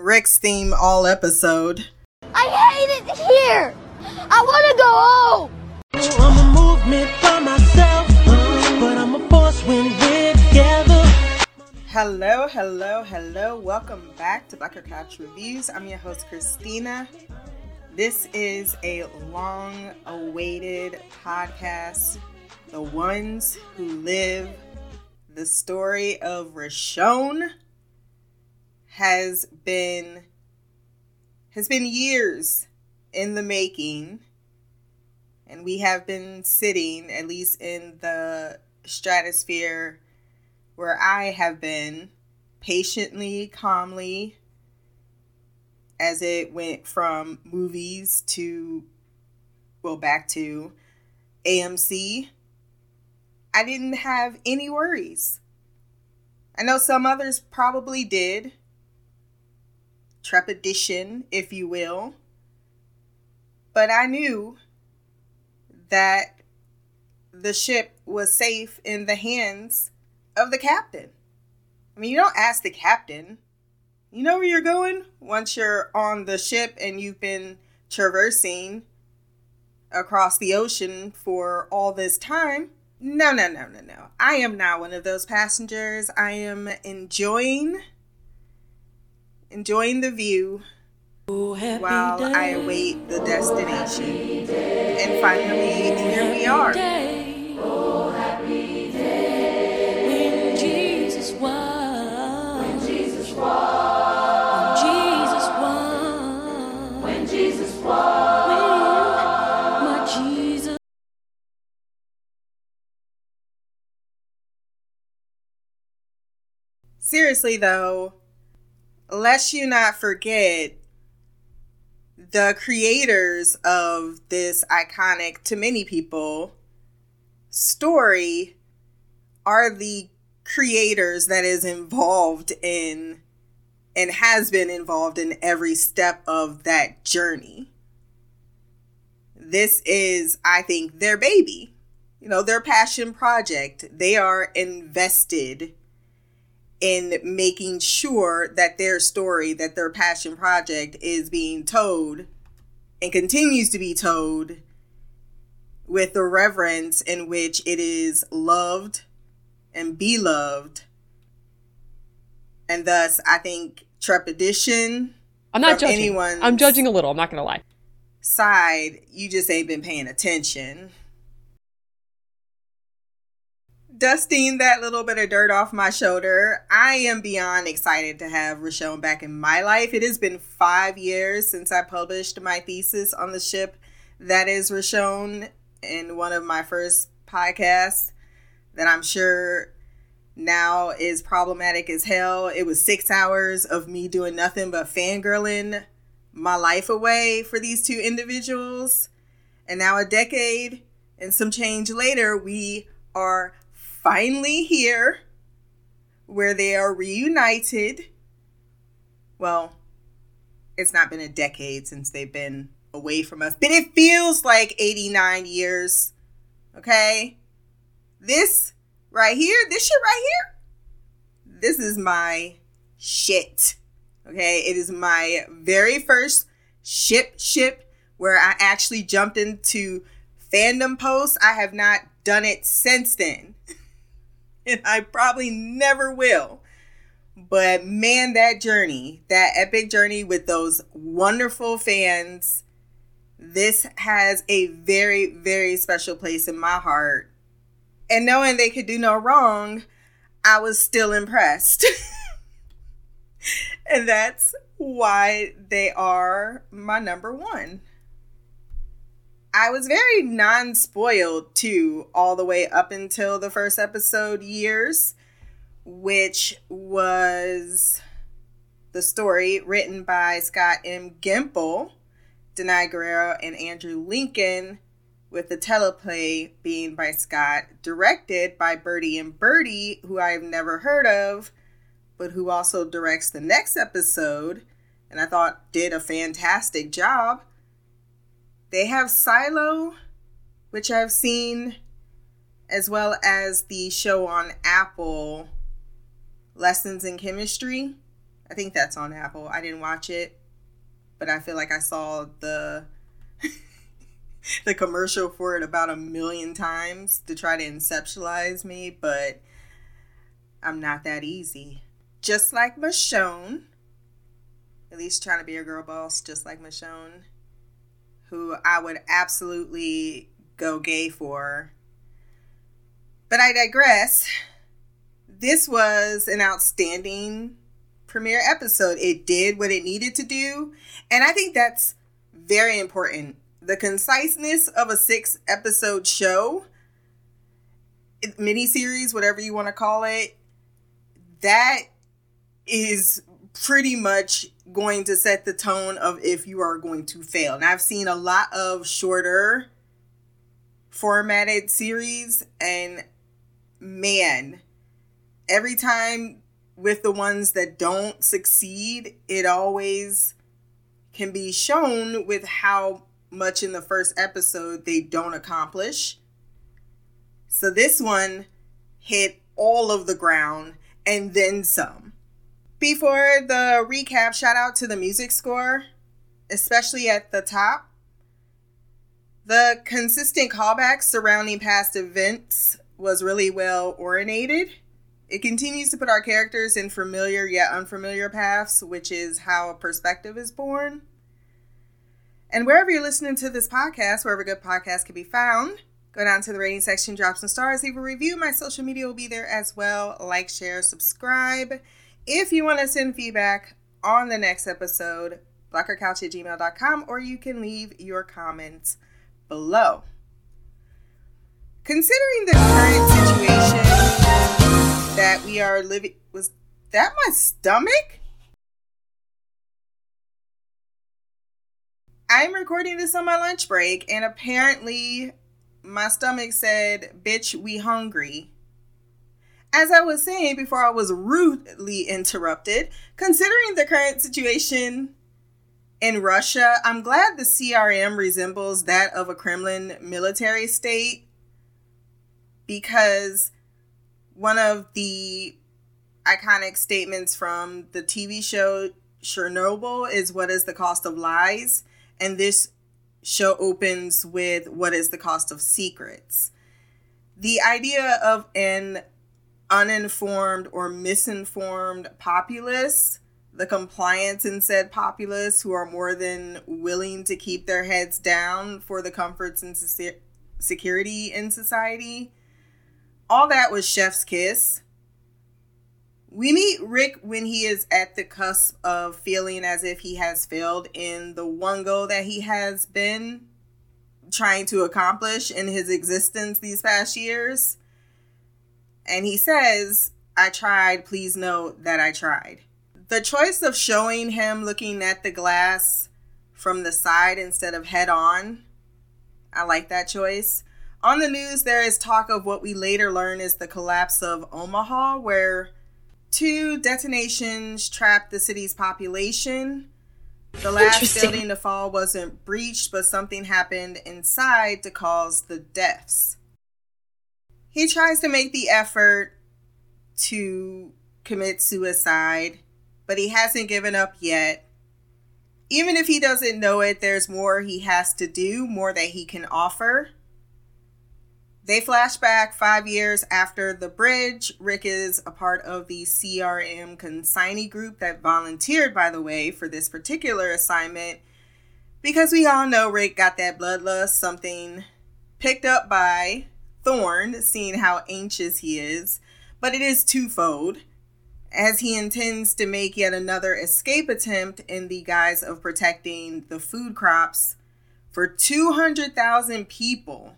Rick's theme all episode. I hate it here. I want to go home. I'm a movement by myself, but I'm a force when we're together. Hello, hello, hello. Welcome back to Black Girl Couch Reviews. I'm your host, Christina. This is a long awaited podcast. The ones who live the story of Richonne has been has been years in the making and we have been sitting at least in the stratosphere where I have been patiently calmly as it went from movies to well back to AMC I didn't have any worries. I know some others probably did. Trepidation, if you will. But I knew that the ship was safe in the hands of the captain. I mean, you don't ask the captain. You know where you're going once you're on the ship and you've been traversing across the ocean for all this time. No, no, no, no, no. I am not one of those passengers. I am enjoying enjoying the view while I await the destination. And finally, here we are. When Jesus. When Jesus won. When Jesus won. When Jesus. Seriously though, lest you not forget the creators of this iconic to many people story are the creators that is involved in and has been involved in every step of that journey. This is, I think, their baby, you know, their passion project. They are invested in making sure that their story, that their passion project is being told and continues to be told with the reverence in which it is loved and beloved. And thus, I think trepidation I'm not judging. anyone's I'm judging a little. I'm not gonna lie. side, you just ain't been paying attention. Dusting that little bit of dirt off my shoulder, I am beyond excited to have Richonne back in my life. It has been five years since I published my thesis on the ship that is Richonne in one of my first podcasts that I'm sure now is problematic as hell. It was six hours of me doing nothing but fangirling my life away for these two individuals. And now, a decade and some change later, we are finally here where they are reunited. Well, it's not been a decade since they've been away from us, but it feels like 89 years. Okay? This right here, this shit right here, this is my shit. Okay? It is my very first ship ship where I actually jumped into fandom posts. I have not done it since then. And I probably never will. But man, that journey, that epic journey with those wonderful fans, this has a very, very special place in my heart. And knowing they could do no wrong, I was still impressed. and that's why they are my number one. I was very non spoiled too, all the way up until the first episode years, which was the story written by Scott M. Gimple, Danai Gurira, and Andrew Lincoln, with the teleplay being by Scott, directed by Bert and Bertie, who I have never heard of, but who also directs the next episode, and I thought did a fantastic job. They have Silo, which I've seen, as well as the show on Apple, Lessons in Chemistry. I think that's on Apple. I didn't watch it, but I feel like I saw the the commercial for it about a million times to try to inceptualize me, but I'm not that easy. Just like Michonne, at least trying to be a girl boss, just like Michonne, who I would absolutely go gay for. But I digress. This was an outstanding premiere episode. It did what it needed to do. And I think that's very important. The conciseness of a six episode show, miniseries, whatever you want to call it, that is pretty much going to set the tone of if you are going to fail. And I've seen a lot of shorter formatted series, and man, every time with the ones that don't succeed, it always can be shown with how much in the first episode they don't accomplish. So this one hit all of the ground and then some. Before the recap, shout out to the music score, especially at the top. The consistent callbacks surrounding past events was really well orinated. It continues to put our characters in familiar yet unfamiliar paths, which is how a perspective is born. And wherever you're listening to this podcast, wherever good podcast can be found, go down to the rating section, drop some stars, leave a review. My social media will be there as well. Like, share, subscribe. If you want to send feedback on the next episode, blackgirlcouch at gmail.com, or you can leave your comments below. Considering the current situation that we are living, was that my stomach? I'm recording this on my lunch break, and apparently my stomach said, Bitch, we hungry. As I was saying before I was rudely interrupted, considering the current situation in Russia, I'm glad the CRM resembles that of a Kremlin military state because one of the iconic statements from the TV show Chernobyl is what is the cost of lies? And this show opens with what is the cost of secrets. The idea of an uninformed or misinformed populace, the compliance in said populace who are more than willing to keep their heads down for the comforts and security in society, all that was chef's kiss. We meet Rick when he is at the cusp of feeling as if he has failed in the one goal that he has been trying to accomplish in his existence these past years. And he says, I tried, please note that I tried. The choice of showing him looking at the glass from the side instead of head on, I like that choice. On the news, there is talk of what we later learn is the collapse of Omaha, where two detonations trapped the city's population. The last building to fall wasn't breached, but something happened inside to cause the deaths. He tries to make the effort to commit suicide, but he hasn't given up yet. Even if he doesn't know it, there's more he has to do, more that he can offer. They flash back five years after the bridge. Rick is a part of the CRM consignee group that volunteered, by the way, for this particular assignment because we all know Rick got that bloodlust, something picked up by Thorne, seeing how anxious he is. But it is twofold, as he intends to make yet another escape attempt in the guise of protecting the food crops for 200,000 people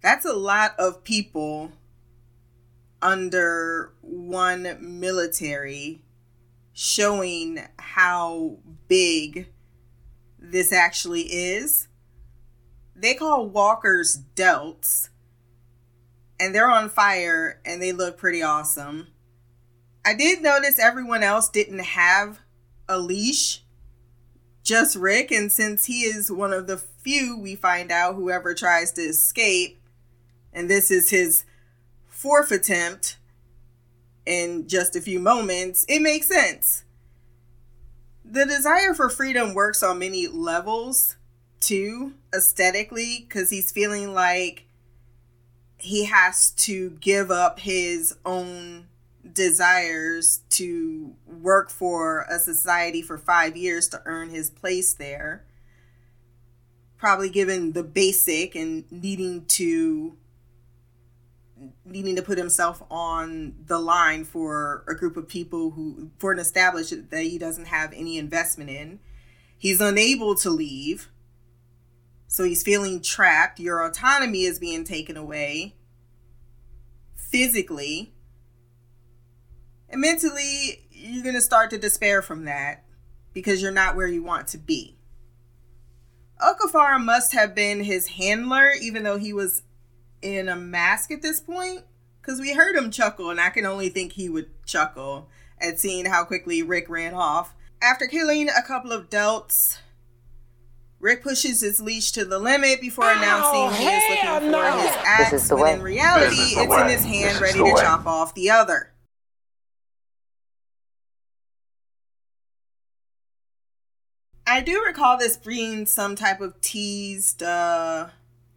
that's a lot of people under one military showing how big this actually is. They call walkers delts, and they're on fire and they look pretty awesome. I did notice everyone else didn't have a leash, just Rick, and since he is one of the few we find out whoever tries to escape, and this is his fourth attempt in just a few moments, it makes sense. the desire for freedom works on many levels too, aesthetically, because he's feeling like he has to give up his own desires to work for a society for five years to earn his place there. Probably given the basic and needing to needing to put himself on the line for a group of people who for an establishment that he doesn't have any investment in. He's unable to leave. So he's feeling trapped. Your autonomy is being taken away physically. And mentally, you're going to start to despair from that because you're not where you want to be. Okafara must have been his handler, even though he was in a mask at this point because we heard him chuckle, and I can only think he would chuckle at seeing how quickly Rick ran off. After killing a couple of delts, Rick pushes his leash to the limit before oh, announcing he is looking no. for his axe, when way. in reality, it's way. in his hand ready to way. chop off the other. I do recall this being some type of teased uh,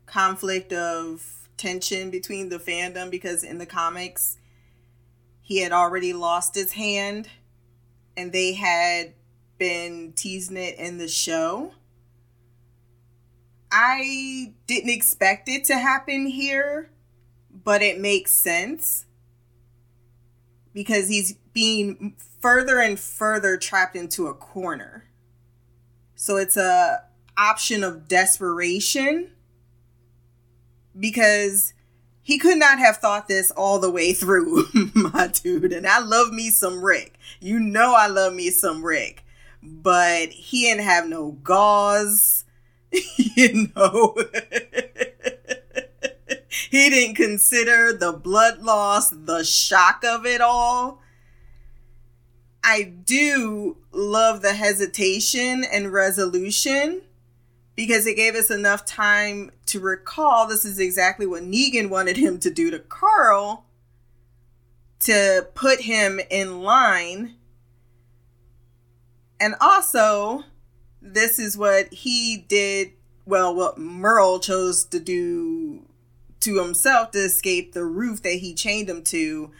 conflict of tension between the fandom because in the comics he had already lost his hand and they had been teasing it in the show. I didn't expect it to happen here, but it makes sense because he's being further and further trapped into a corner. So it's a option of desperation because he could not have thought this all the way through, my dude. And I love me some Rick. You know I love me some Rick. But he didn't have no gauze, you know. he didn't consider the blood loss, the shock of it all. I do love the hesitation and resolution because it gave us enough time to recall this is exactly what Negan wanted him to do to Carl to put him in line. And also, this is what he did, well, what Merle chose to do to himself to escape the roof that he chained him to.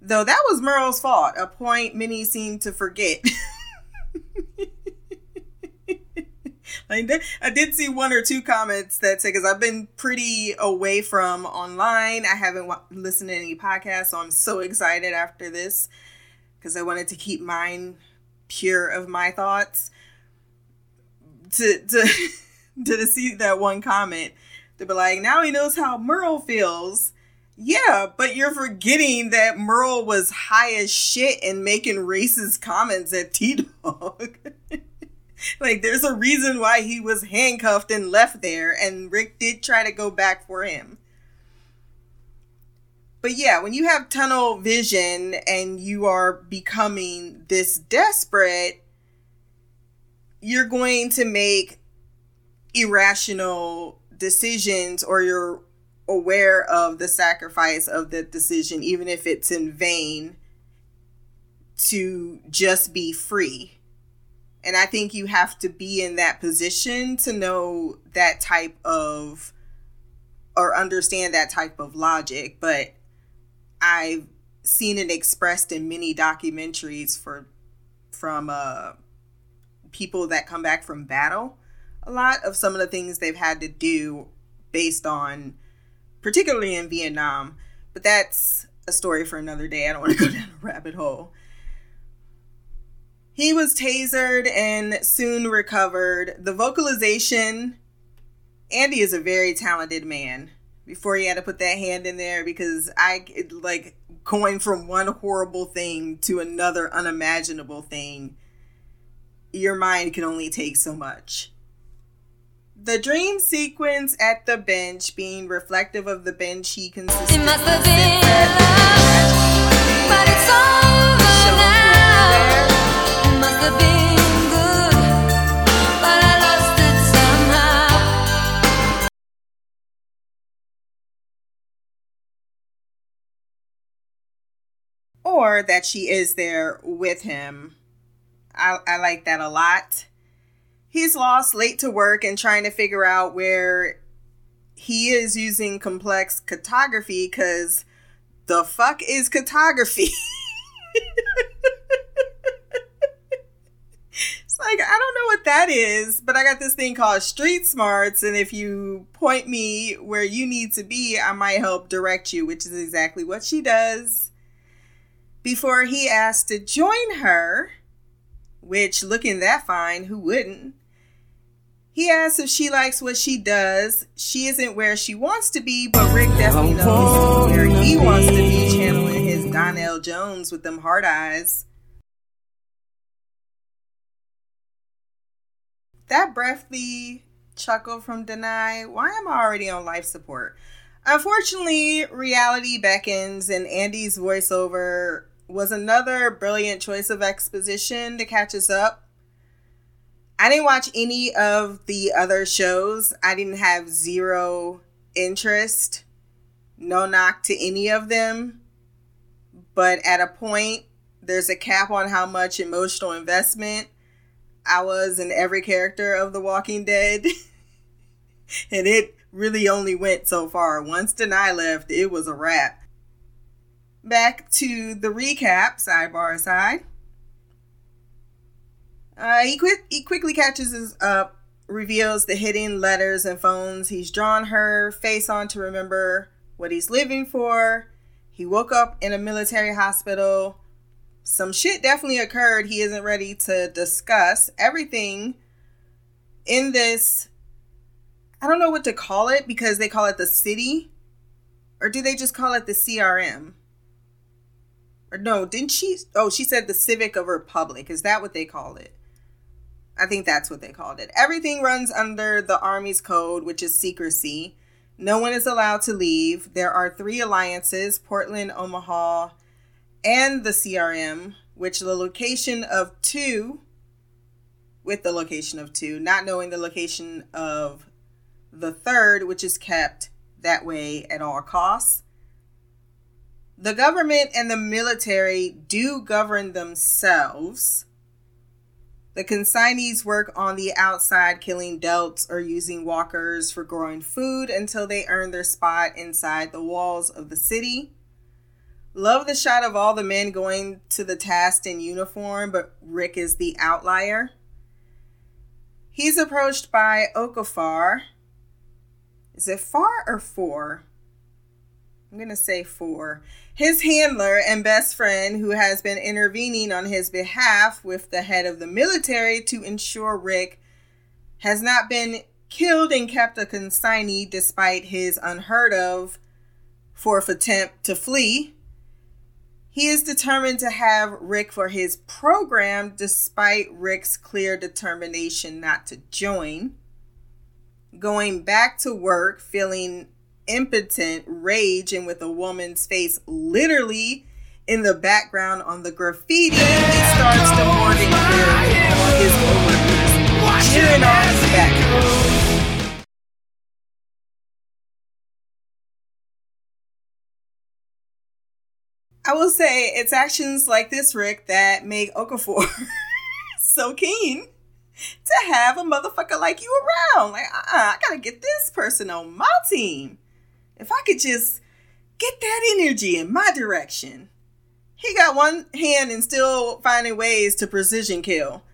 Though that was Merle's fault, a point many seem to forget. I did, I did see one or two comments that say, because I've been pretty away from online. I haven't w- listened to any podcasts, so I'm so excited after this because I wanted to keep mine pure of my thoughts. To, to, to see that one comment, to be like, now he knows how Merle feels. Yeah, but you're forgetting that Merle was high as shit and making racist comments at T Dog. like there's a reason why he was handcuffed and left there and Rick did try to go back for him. But yeah, when you have tunnel vision and you are becoming this desperate, you're going to make irrational decisions or you're aware of the sacrifice of the decision even if it's in vain to just be free and I think you have to be in that position to know that type of or understand that type of logic. But I've seen it expressed in many documentaries for from uh people that come back from battle a lot of some of the things they've had to do based on particularly in Vietnam but that's a story for another day I don't want to go down a rabbit hole he was tasered and soon recovered. The vocalization, Andy is a very talented man. Before he had to put that hand in there, because I like going from one horrible thing to another unimaginable thing. Your mind can only take so much. The dream sequence at the bench being reflective of the bench he consistently it must have been love, but it's over now or that she is there with him. I, I like that a lot. He's lost late to work and trying to figure out where he is using complex cartography because the fuck is cartography? it's like, I don't know what that is, but I got this thing called Street Smarts, and if you point me where you need to be, I might help direct you, which is exactly what she does. Before he asked to join her, which looking that fine, who wouldn't? He asks if she likes what she does. She isn't where she wants to be, but Rick definitely knows where he wants to be, channeling his Donell Jones with them hard eyes. That breathy chuckle from Danai, why am I already on life support? Unfortunately, reality beckons, and Andy's voiceover was another brilliant choice of exposition to catch us up. I didn't watch any of the other shows. I didn't have zero interest. No knock to any of them. But at a point, there's a cap on how much emotional investment I was in every character of The Walking Dead. and it really only went so far. Once Danai left, it was a wrap. Back to the recap, sidebar aside. Uh, he, quick, he quickly catches us up, reveals the hidden letters and phones he's drawn her face on to remember what he's living for. He woke up in a military hospital. Some shit definitely occurred he isn't ready to discuss. Everything in this, I don't know what to call it because they call it the city. Or do they just call it the CRM? Or no, didn't she? Oh, she said the Civic of Republic. Is that what they call it? I think that's what they called it. Everything runs under the Army's code, which is secrecy. No one is allowed to leave. There are three alliances Portland, Omaha, and the CRM, which the location of two, with the location of two, not knowing the location of the third, which is kept that way at all costs. The government and the military do govern themselves. The consignees work on the outside, killing delts or using walkers for growing food until they earn their spot inside the walls of the city. Love the shot of all the men going to the task in uniform, but Rick is the outlier. He's approached by Okafor. Is it far or four? I'm going to say four his handler and best friend, who has been intervening on his behalf with the head of the military to ensure Rick has not been killed and kept a consignee despite his unheard of fourth attempt to flee. He is determined to have Rick for his program despite Rick's clear determination not to join. Going back to work, feeling impotent rage and with a woman's face literally in the background on the graffiti, he starts to Morgan all his coworkers, cheering on his back. I will say it's actions like this, Rick, that make Okafor so keen to have a motherfucker like you around. Like, uh-uh, I gotta get this person on my team. If I could just get that energy in my direction. He got one hand and still finding ways to precision kill.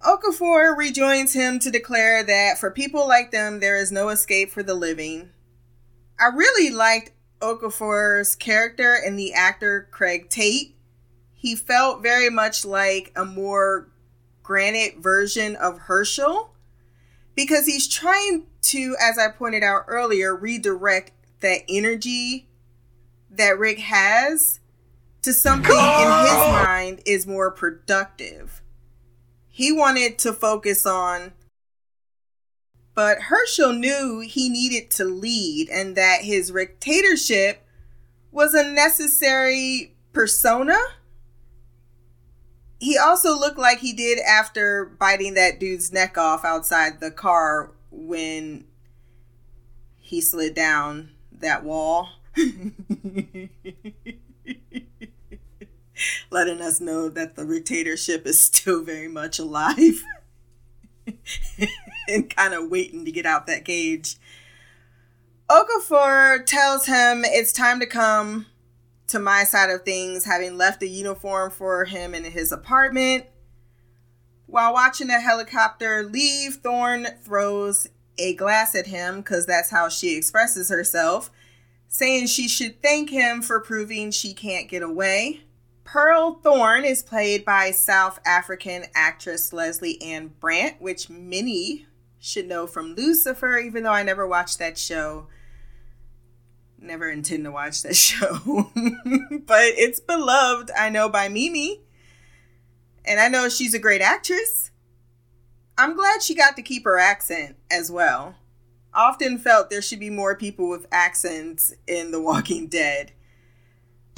Okafor rejoins him to declare that for people like them, there is no escape for the living. I really liked Okafor's character and the actor Craig Tate. He felt very much like a more granite version of Hershel because he's trying to, as I pointed out earlier, redirect that energy that Rick has to something in his mind is more productive. He wanted to focus on, but Hershel knew he needed to lead and that his dictatorship was a necessary persona. He also looked like he did after biting that dude's neck off outside the car when he slid down that wall. letting us know that the dictatorship is still very much alive and kind of waiting to get out that cage. Okafor tells him it's time to come to my side of things, having left a uniform for him in his apartment. While watching a helicopter leave, Thorne throws a glass at him because that's how she expresses herself, saying she should thank him for proving she can't get away. Pearl Thorne is played by South African actress Lesley-Ann Brandt, which many should know from Lucifer, even though I never watched that show. Never intend to watch that show. but it's beloved, I know, by Mimi. And I know she's a great actress. I'm glad she got to keep her accent as well. Often felt there should be more people with accents in The Walking Dead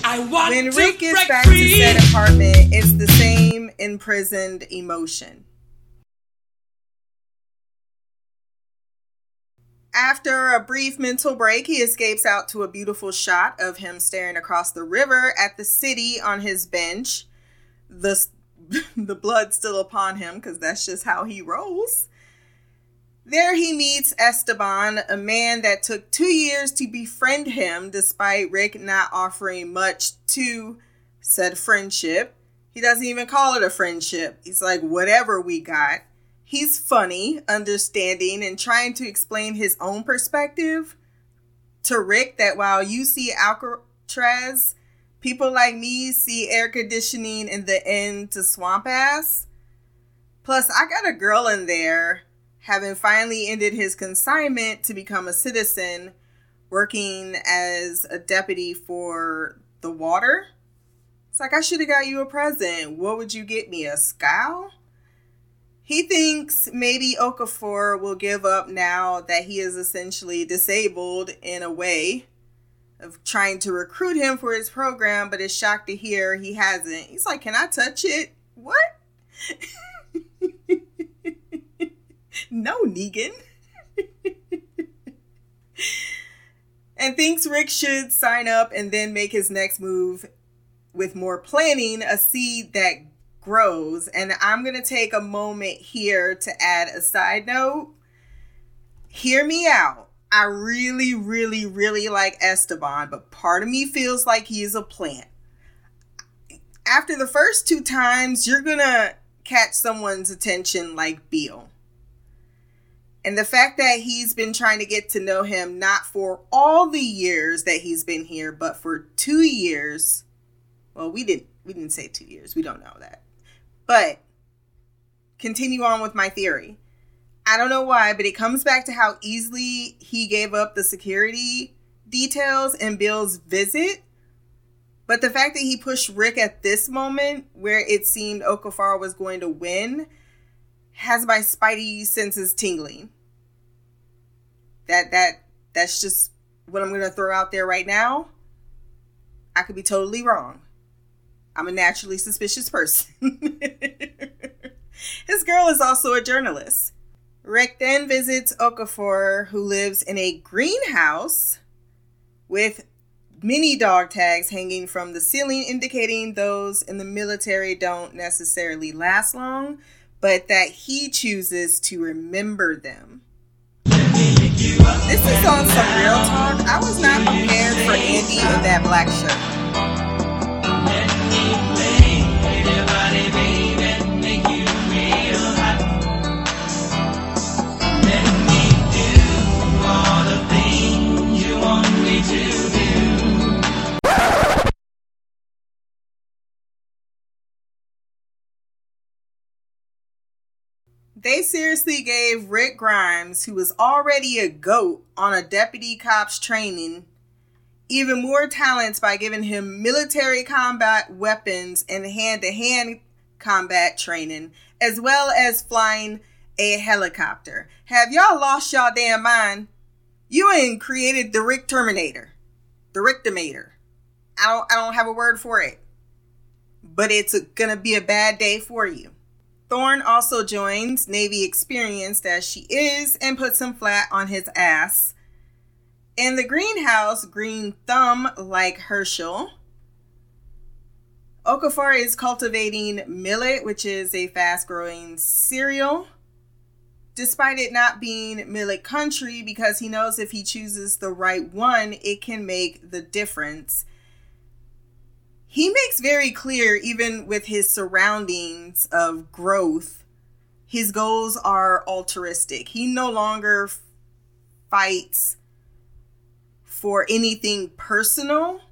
I want when Rick gets back free. to said apartment, it's the same imprisoned emotion. After a brief mental break, he escapes out to a beautiful shot of him staring across the river at the city on his bench. The, the blood still upon him because that's just how he rolls. There he meets Esteban, a man that took two years to befriend him despite Rick not offering much to said friendship. He doesn't even call it a friendship. He's like, whatever we got. He's funny, understanding, and trying to explain his own perspective to Rick that while you see Alcatraz, people like me see air conditioning in the end to swamp ass. Plus, I got a girl in there having finally ended his consignment to become a citizen, working as a deputy for the water. It's like, I should have got you a present. What would you get me? A scowl? He thinks maybe Okafor will give up now that he is essentially disabled in a way of trying to recruit him for his program, but is shocked to hear he hasn't. He's like, Can I touch it? What? no, Negan. and thinks Rick should sign up and then make his next move with more planning, a seed that grows. And I'm going to take a moment here to add a side note. Hear me out. I really, really, really like Esteban, but part of me feels like he is a plant. After the first two times, you're to catch someone's attention like Beale. And the fact that he's been trying to get to know him not for all the years that he's been here, but for two years. Well, we didn't we didn't say two years. We don't know that. But continue on with my theory. I don't know why, but it comes back to how easily he gave up the security details in Bill's visit. But the fact that he pushed Rick at this moment, where it seemed Okafor was going to win, has my spidey senses tingling. That that that's just what I'm going to throw out there right now. I could be totally wrong. I'm a naturally suspicious person. His girl is also a journalist. Rick then visits Okafor, who lives in a greenhouse with many dog tags hanging from the ceiling, indicating those in the military don't necessarily last long, but that he chooses to remember them. This is on some real talk. I was not prepared for Andy in that black shirt. They seriously gave Rick Grimes, who was already a goat on a deputy cop's training, even more talents by giving him military combat weapons and hand to hand combat training, as well as flying a helicopter. Have y'all lost y'all damn mind? You ain't created the Rick Terminator. The Ricktomator. I don't I don't have a word for it. But it's a, gonna be a bad day for you. Thorne also joins Navy experienced as she is and puts him flat on his ass. In the greenhouse, Green Thumb, like Hershel, Okafor is cultivating millet, which is a fast growing cereal, despite it not being millet country, because he knows if he chooses the right one, it can make the difference. He makes very clear, even with his surroundings of growth, his goals are altruistic. He no longer fights for anything personal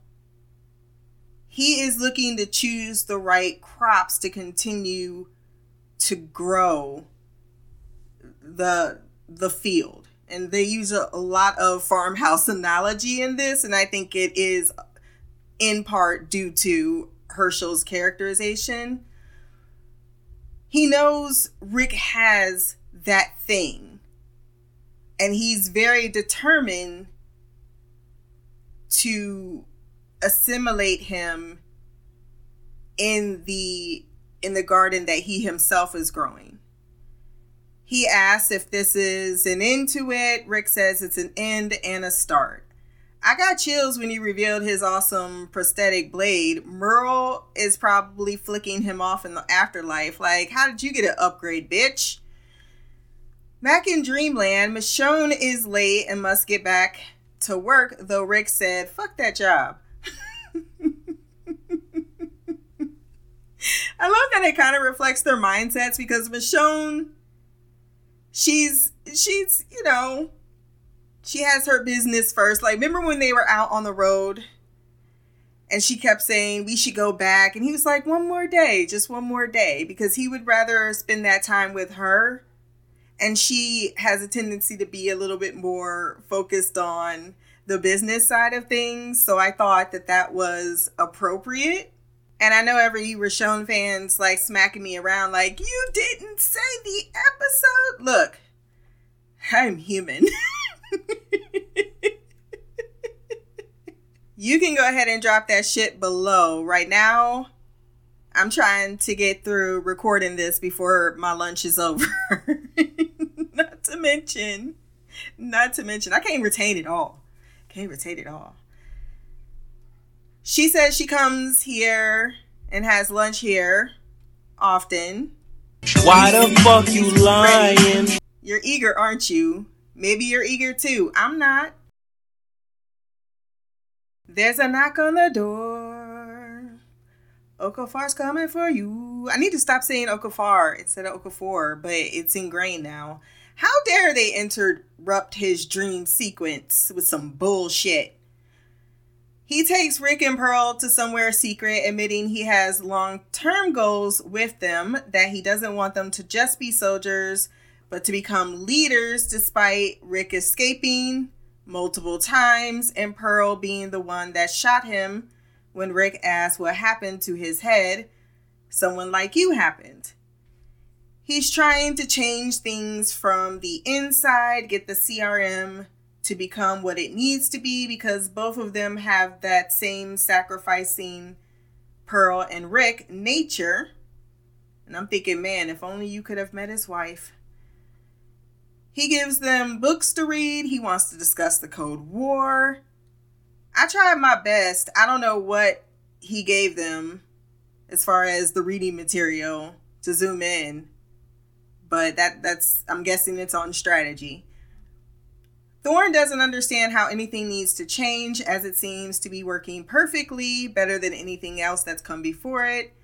he is looking to choose the right crops to continue to grow the the field and they use a, a, lot of farmhouse analogy in this and i think it is in part due to hershel's characterization he knows rick has that thing and he's very determined to assimilate him in the in the garden that he himself is growing. He asks if this is an end to it. Rick says it's an end and a start. I got chills when he revealed his awesome prosthetic blade. Merle is probably flicking him off in the afterlife. Like, how did you get an upgrade, bitch? Back in Dreamland, Michonne is late and must get back to work, though Rick said, fuck that job. I love that it kind of reflects their mindsets because Michonne, she's she's you know, she has her business first. Like remember when they were out on the road, and she kept saying we should go back, and he was like one more day, just one more day, because he would rather spend that time with her, and she has a tendency to be a little bit more focused on the business side of things. So I thought that that was appropriate. And I know every Richonne fans like smacking me around, like, you didn't say the episode. Look, I'm human. you can go ahead and drop that shit below. Right now, I'm trying to get through recording this before my lunch is over. not to mention, not to mention, I can't retain it all. Can't retain it all. She says she comes here and has lunch here often. Why the fuck you lying? You're eager, aren't you? Maybe you're eager too. I'm not. There's a knock on the door. Okafar's coming for you. I need to stop saying Okafar instead of Okafor, but it's ingrained now. How dare they interrupt his dream sequence with some bullshit? He takes Rick and Pearl to somewhere secret, admitting he has long term goals with them, that he doesn't want them to just be soldiers, but to become leaders, despite Rick escaping multiple times and Pearl being the one that shot him when Rick asked what happened to his head. Someone like you happened. He's trying to change things from the inside, get the CRM to become what it needs to be because both of them have that same sacrificing Pearl and Rick nature. And I'm thinking, man, if only you could have met his wife. He gives them books to read. He wants to discuss the Cold War. I tried my best. I don't know what he gave them as far as the reading material to zoom in but that that's I'm guessing it's on strategy. Thorne doesn't understand how anything needs to change as it seems to be working perfectly, better than anything else that's come before it.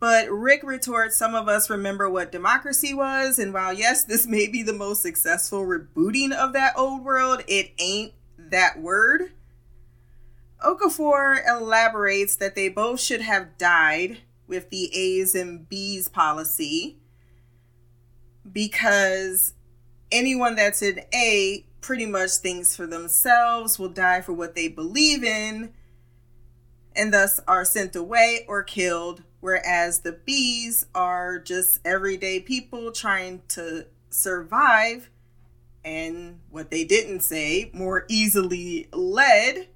But Rick retorts, Some of us remember what democracy was, and while yes, this may be the most successful rebooting of that old world, it ain't that word. Okafor elaborates that they both should have died with the A's and B's policy because anyone that's an A pretty much thinks for themselves, will die for what they believe in, and thus are sent away or killed. Whereas the bees are just everyday people trying to survive, and what they didn't say, more easily led,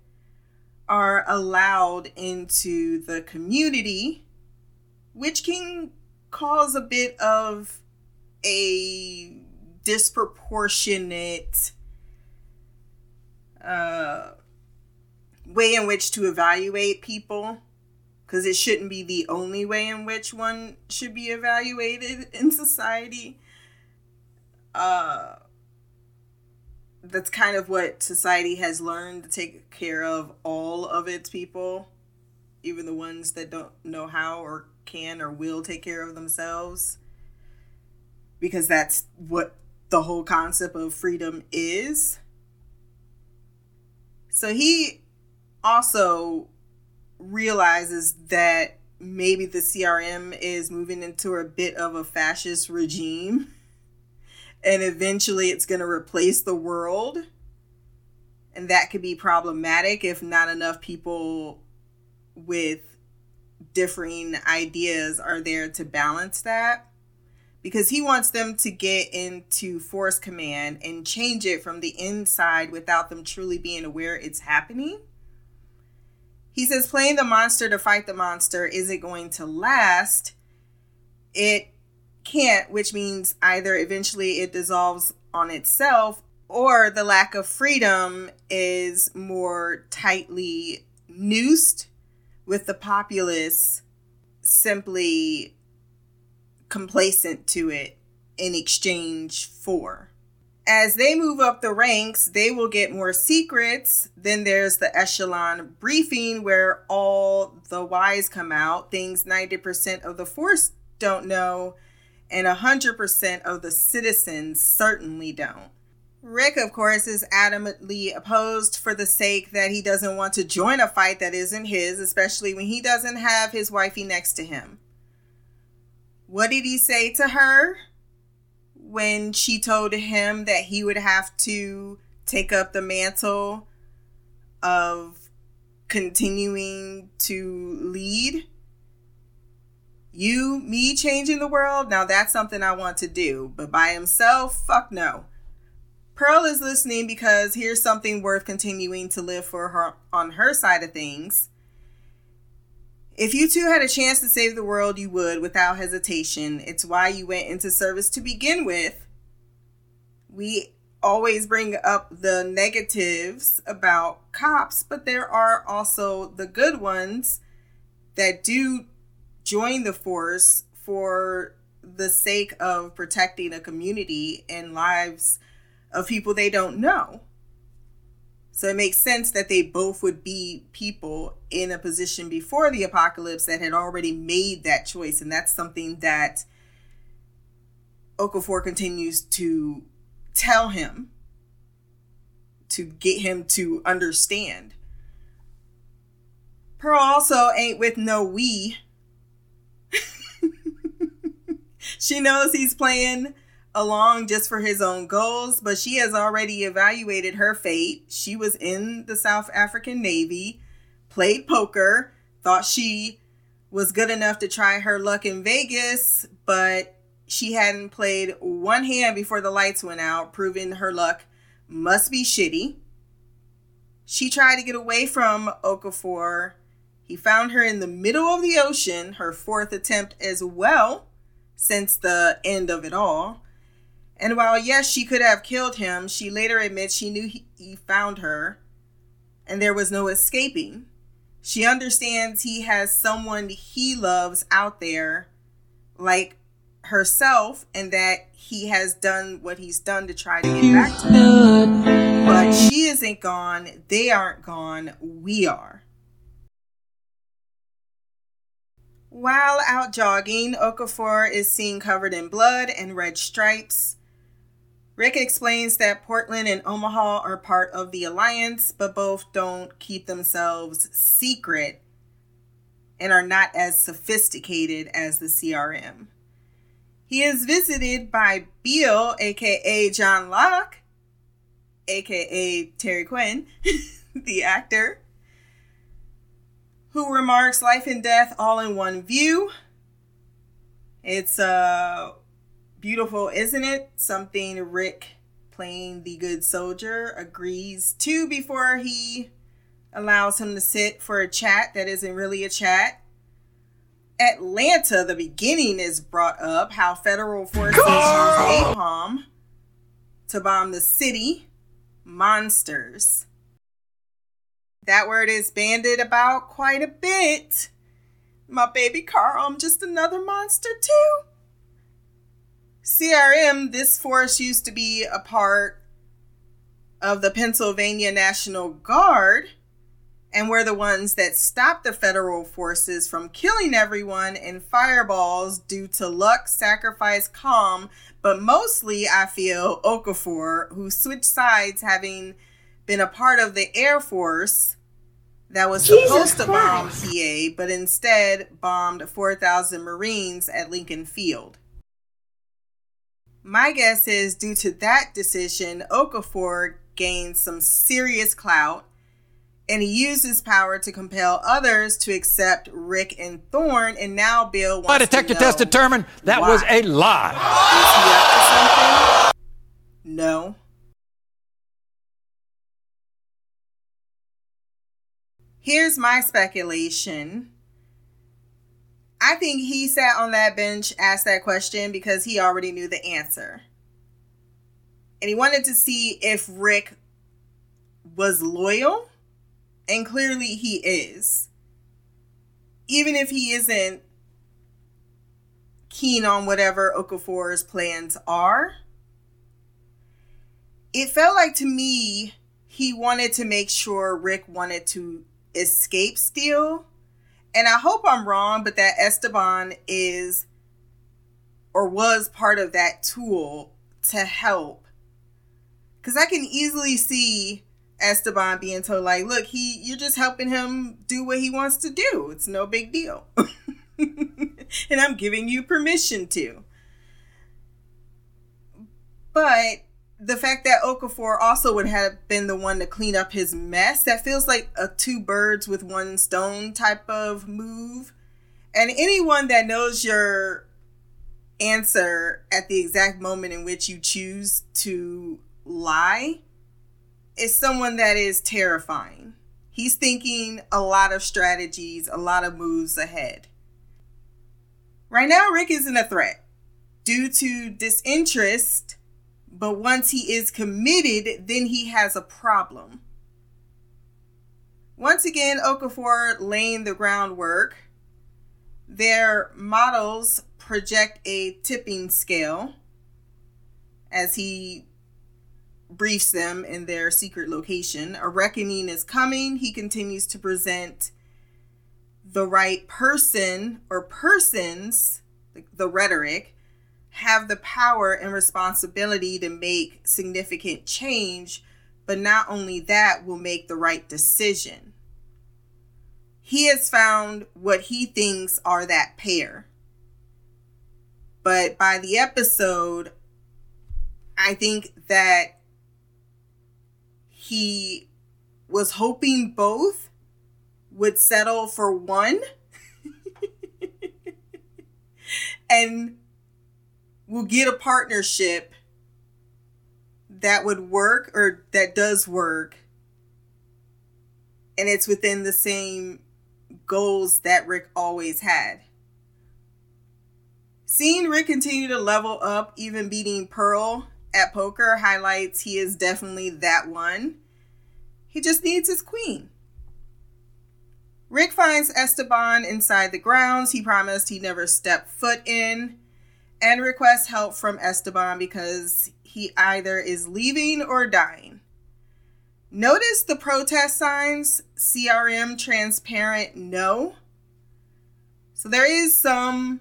are allowed into the community, which can cause a bit of a disproportionate uh, way in which to evaluate people because it shouldn't be the only way in which one should be evaluated in society. Uh, that's kind of what society has learned to take care of all of its people, even the ones that don't know how or can or will take care of themselves. Because that's what the whole concept of freedom is. So he also realizes that maybe the CRM is moving into a bit of a fascist regime and eventually it's going to replace the world. And that could be problematic if not enough people with differing ideas are there to balance that. Because he wants them to get into force command and change it from the inside without them truly being aware it's happening. He says playing the monster to fight the monster is it going to last. It can't, which means either eventually it dissolves on itself or the lack of freedom is more tightly noosed with the populace simply complacent to it in exchange for as they move up the ranks, they will get more secrets. Then there's the echelon briefing where all the whys come out, things 90% of the force don't know, and 100% of the citizens certainly don't. Rick, of course, is adamantly opposed for the sake that he doesn't want to join a fight that isn't his, especially when he doesn't have his wifey next to him. What did he say to her? When she told him that he would have to take up the mantle of continuing to lead you me changing the world now that's something i want to do but by himself fuck no. Pearl is listening because here's something worth continuing to live for her on her side of things if you two had a chance to save the world, you would without hesitation. It's why you went into service to begin with. We always bring up the negatives about cops, but there are also the good ones that do join the force for the sake of protecting a community and lives of people they don't know. So it makes sense that they both would be people in a position before the apocalypse that had already made that choice. And that's something that Okafor continues to tell him to get him to understand. Pearl also ain't with no we. she knows he's playing along just for his own goals, but she has already evaluated her fate. She was in the South African Navy, played poker, thought she was good enough to try her luck in Vegas, but she hadn't played one hand before the lights went out, proving her luck must be shitty. She tried to get away from Okafor. He found her in the middle of the ocean, her fourth attempt as well, since the end of it all. And while, yes, she could have killed him, she later admits she knew he, found her and there was no escaping. She understands he has someone he loves out there, like herself, and that he has done what he's done to try to get back to her. But she isn't gone. They aren't gone. We are. While out jogging, Okafor is seen covered in blood and red stripes. Rick explains that Portland and Omaha are part of the alliance, but both don't keep themselves secret and are not as sophisticated as the CRM. He is visited by Beale, aka John Locke, aka Terry Quinn, the actor, who remarks life and death all in one view. It's uh beautiful, isn't it? Something Rick, playing the good soldier, agrees to before he allows him to sit for a chat that isn't really a chat. Atlanta, the beginning is brought up how federal forces use napalm to bomb the city. Monsters. That word is banded about quite a bit. My baby Carl, I'm just another monster too. CRM, this force used to be a part of the Pennsylvania National Guard and were the ones that stopped the federal forces from killing everyone in fireballs due to luck, sacrifice, calm, but mostly, I feel, Okafor, who switched sides having been a part of the Air Force that was Jesus supposed to bomb PA, but instead bombed 4,000 Marines at Lincoln Field. My guess is due to that decision, Okafor gained some serious clout and he used his power to compel others to accept Rick and Thorne, and now Beale wants My detector test determined that why. was a lie. Is he something? No. Here's my speculation. I think he sat on that bench, asked that question because he already knew the answer. And he wanted to see if Rick was loyal and clearly he is. Even if he isn't keen on whatever Okafor's plans are, it felt like to me he wanted to make sure Rick wanted to escape still. And I hope I'm wrong, but that Esteban is or was part of that tool to help. Because I can easily see Esteban being told like, look, he you're just helping him do what he wants to do. It's no big deal. and I'm giving you permission to. But the fact that Okafor also would have been the one to clean up his mess, that feels like a two birds with one stone type of move. And anyone that knows your answer at the exact moment in which you choose to lie is someone that is terrifying. He's thinking a lot of strategies, a lot of moves ahead. Right now, Rick isn't a threat due to disinterest, but once he is committed, then he has a problem. Once again, Okafor laying the groundwork. Their models project a tipping scale as he briefs them in their secret location. A reckoning is coming. He continues to present the right person or persons, the rhetoric, have the power and responsibility to make significant change, but not only that, will make the right decision. He has found what he thinks are that pair. But by the episode, I think that he was hoping both would settle for one and will get a partnership that would work or that does work and it's within the same goals that Rick always had. Seeing Rick continue to level up, even beating Pearl at poker highlights he is definitely that one. He just needs his queen. Rick finds Esteban inside the grounds he promised he'd never step foot in and requests help from Esteban because he either is leaving or dying. Notice the protest signs CRM transparent no. So there is some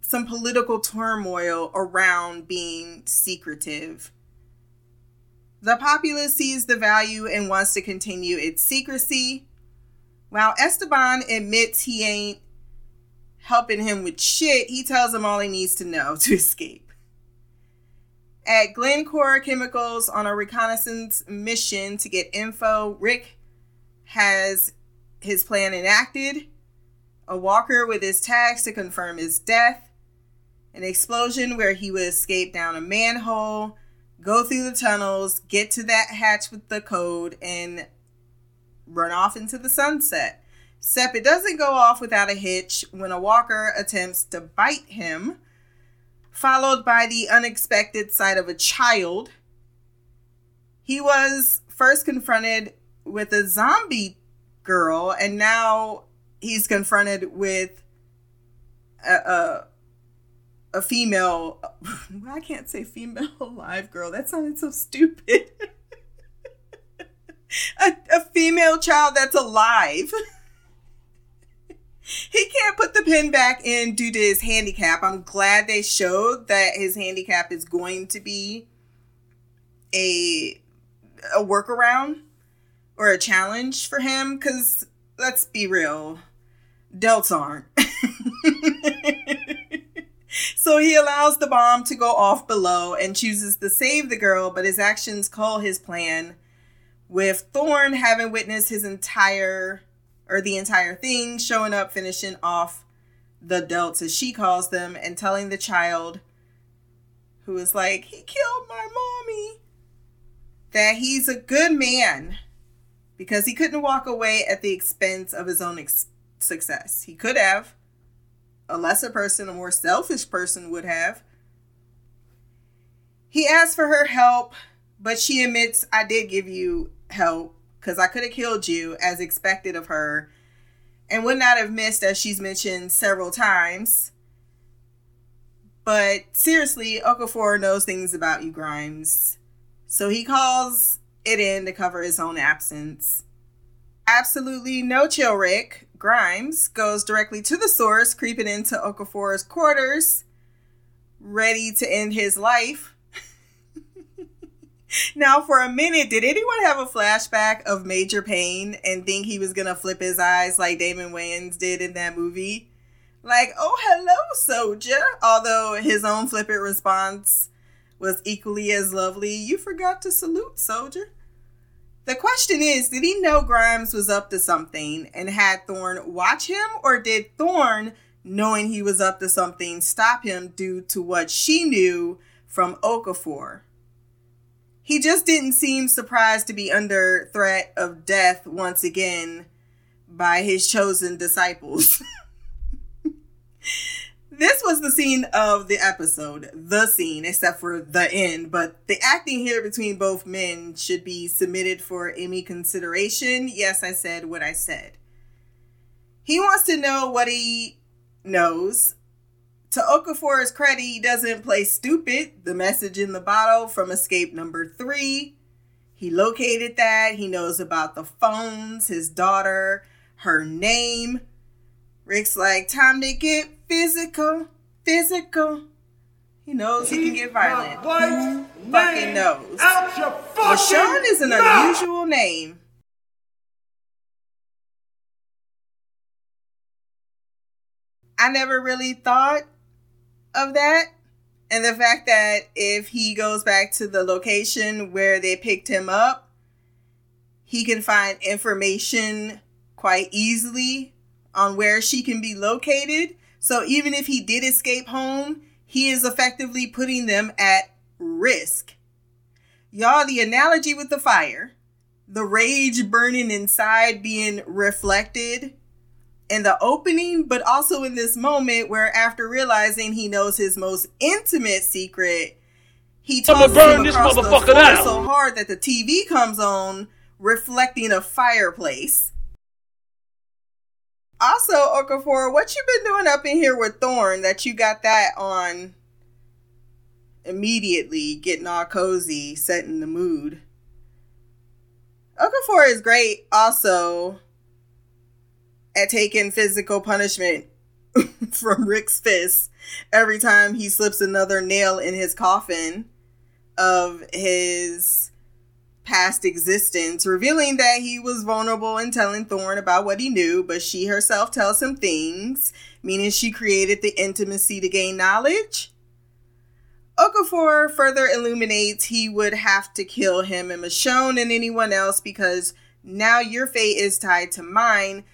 some political turmoil around being secretive. The populace sees the value and wants to continue its secrecy, while Esteban admits he ain't helping him with shit. He tells him all he needs to know to escape. At Glencore Chemicals on a reconnaissance mission to get info, Rick has his plan enacted. A walker with his tags to confirm his death an explosion where he would escape down a manhole, go through the tunnels, get to that hatch with the code, and run off into the sunset. It doesn't go off without a hitch when a walker attempts to bite him, followed by the unexpected sight of a child. He was first confronted with a zombie girl, and now he's confronted with a, a a female I can't say female alive girl. That sounded so stupid. a, a female child that's alive. He can't put the pin back in due to his handicap. I'm glad they showed that his handicap is going to be a a workaround or a challenge for him because let's be real, delts aren't. so he allows the bomb to go off below and chooses to save the girl, but his actions call his plan. With Thorne having witnessed his entire or the entire thing, showing up, finishing off the delts as she calls them, and telling the child who is like, he killed my mommy, that he's a good man because he couldn't walk away at the expense of his own ex- success. He could have. A lesser person, a more selfish person would have. He asks for her help, but she admits, I did give you help because I could have killed you as expected of her and would not have missed, as she's mentioned several times. But seriously, Okafor knows things about you, Grimes. So he calls it in to cover his own absence. Absolutely no chill, Rick. Grimes goes directly to the source, creeping into Okafor's quarters, ready to end his life. now, for a minute, did anyone have a flashback of Major Payne and think he was gonna flip his eyes like Damon Wayans did in that movie? Like, oh, hello, soldier. Although his own flippant response was equally as lovely. You forgot to salute, soldier. The question is did he know Grimes was up to something and had Thorne watch him, or did Thorne, knowing he was up to something, stop him due to what she knew from Okafor? He just didn't seem surprised to be under threat of death once again by his chosen disciples. this was the scene of the episode, the scene, except for the end. But the acting here between both men should be submitted for Emmy consideration. Yes, I said what I said. He wants to know what he knows. To Okafor's credit, he doesn't play stupid. The message in the bottle from escape number three. He located that. He knows about the phones, his daughter, her name. Rick's like, time to get physical, physical. He knows he can get violent. Who fucking knows? Out your fucking LaShawn is an unusual name. I never really thought of that. And the fact that if he goes back to the location where they picked him up, he can find information quite easily on where she can be located. So even if he did escape home, he is effectively putting them at risk. Y'all, the analogy with the fire, the rage burning inside being reflected in the opening, but also in this moment where after realizing he knows his most intimate secret, he tosses him across the floor down. so hard that the TV comes on, reflecting a fireplace. Also, Okafor, what you been doing up in here with Thorne that you got that on immediately, getting all cozy, setting the mood? Okafor is great also at taking physical punishment from Rick's fist every time he slips another nail in his coffin of his past existence, revealing that he was vulnerable and telling Thorne about what he knew, but she herself tells him things, meaning she created the intimacy to gain knowledge. Okafor further illuminates he would have to kill him and Michonne and anyone else because now your fate is tied to mine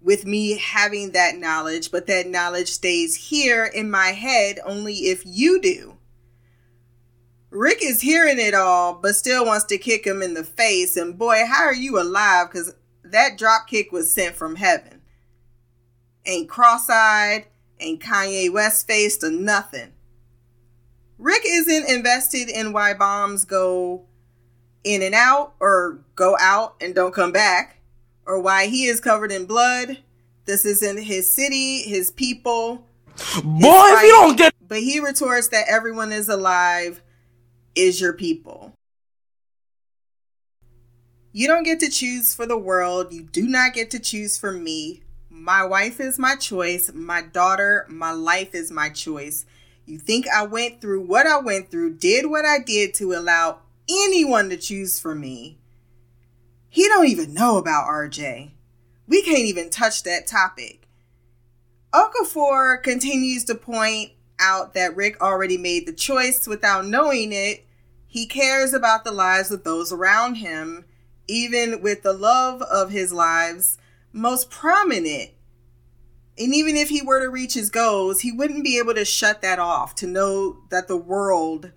with me having that knowledge, but that knowledge stays here in my head only if you do. Rick is hearing it all, but still wants to kick him in the face. And boy, how are you alive? Because that drop kick was sent from heaven. Ain't cross eyed, ain't Kanye West faced or nothing. Rick isn't invested in why bombs go in and out or go out and don't come back, or why he is covered in blood. This isn't his city, his people. Boy, if you don't get But he retorts that everyone is alive is your people. You don't get to choose for the world. You do not get to choose for me. My wife is my choice. My daughter, my life is my choice. You think I went through what I went through, did what I did to allow anyone to choose for me. He don't even know about RJ. We can't even touch that topic. Okafor continues to point out that Rick already made the choice without knowing it. He cares about the lives of those around him, even with the love of his lives most prominent. And even if he were to reach his goals, he wouldn't be able to shut that off to know that the world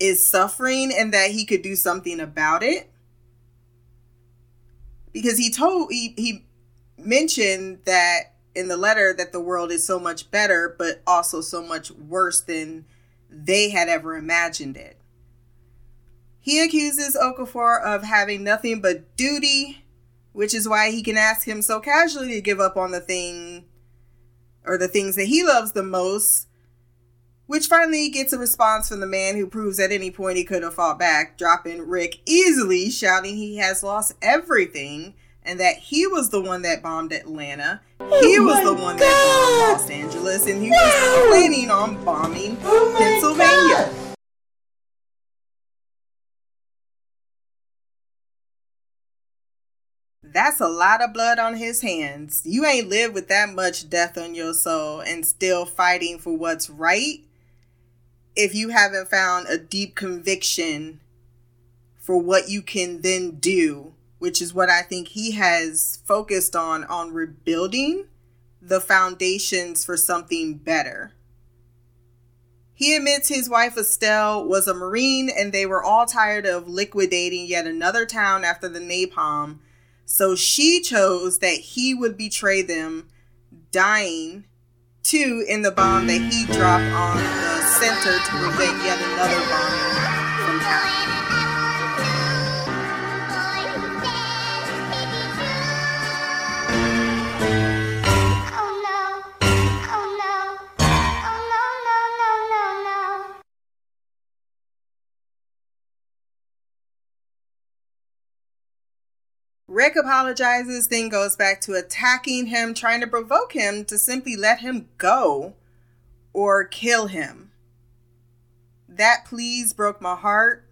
is suffering and that he could do something about it. Because he told he, he mentioned that in the letter that the world is so much better, but also so much worse than they had ever imagined it. He accuses Okafor of having nothing but duty, which is why he can ask him so casually to give up on the thing or the things that he loves the most, which finally gets a response from the man who proves at any point he could have fought back, dropping Rick easily, shouting he has lost everything and that he was the one that bombed Atlanta. he was the one that bombed Los Angeles, and he was planning on bombing Pennsylvania. That's a lot of blood on his hands. You ain't lived with that much death on your soul and still fighting for what's right if you haven't found a deep conviction for what you can then do, which is what I think he has focused on on rebuilding the foundations for something better. He admits his wife Estelle was a Marine and they were all tired of liquidating yet another town after the napalm so she chose that he would betray them, dying too in the bomb that he dropped on the center to prevent yet another bombing from happening. Rick apologizes, then goes back to attacking him, trying to provoke him to simply let him go or kill him. That please broke my heart.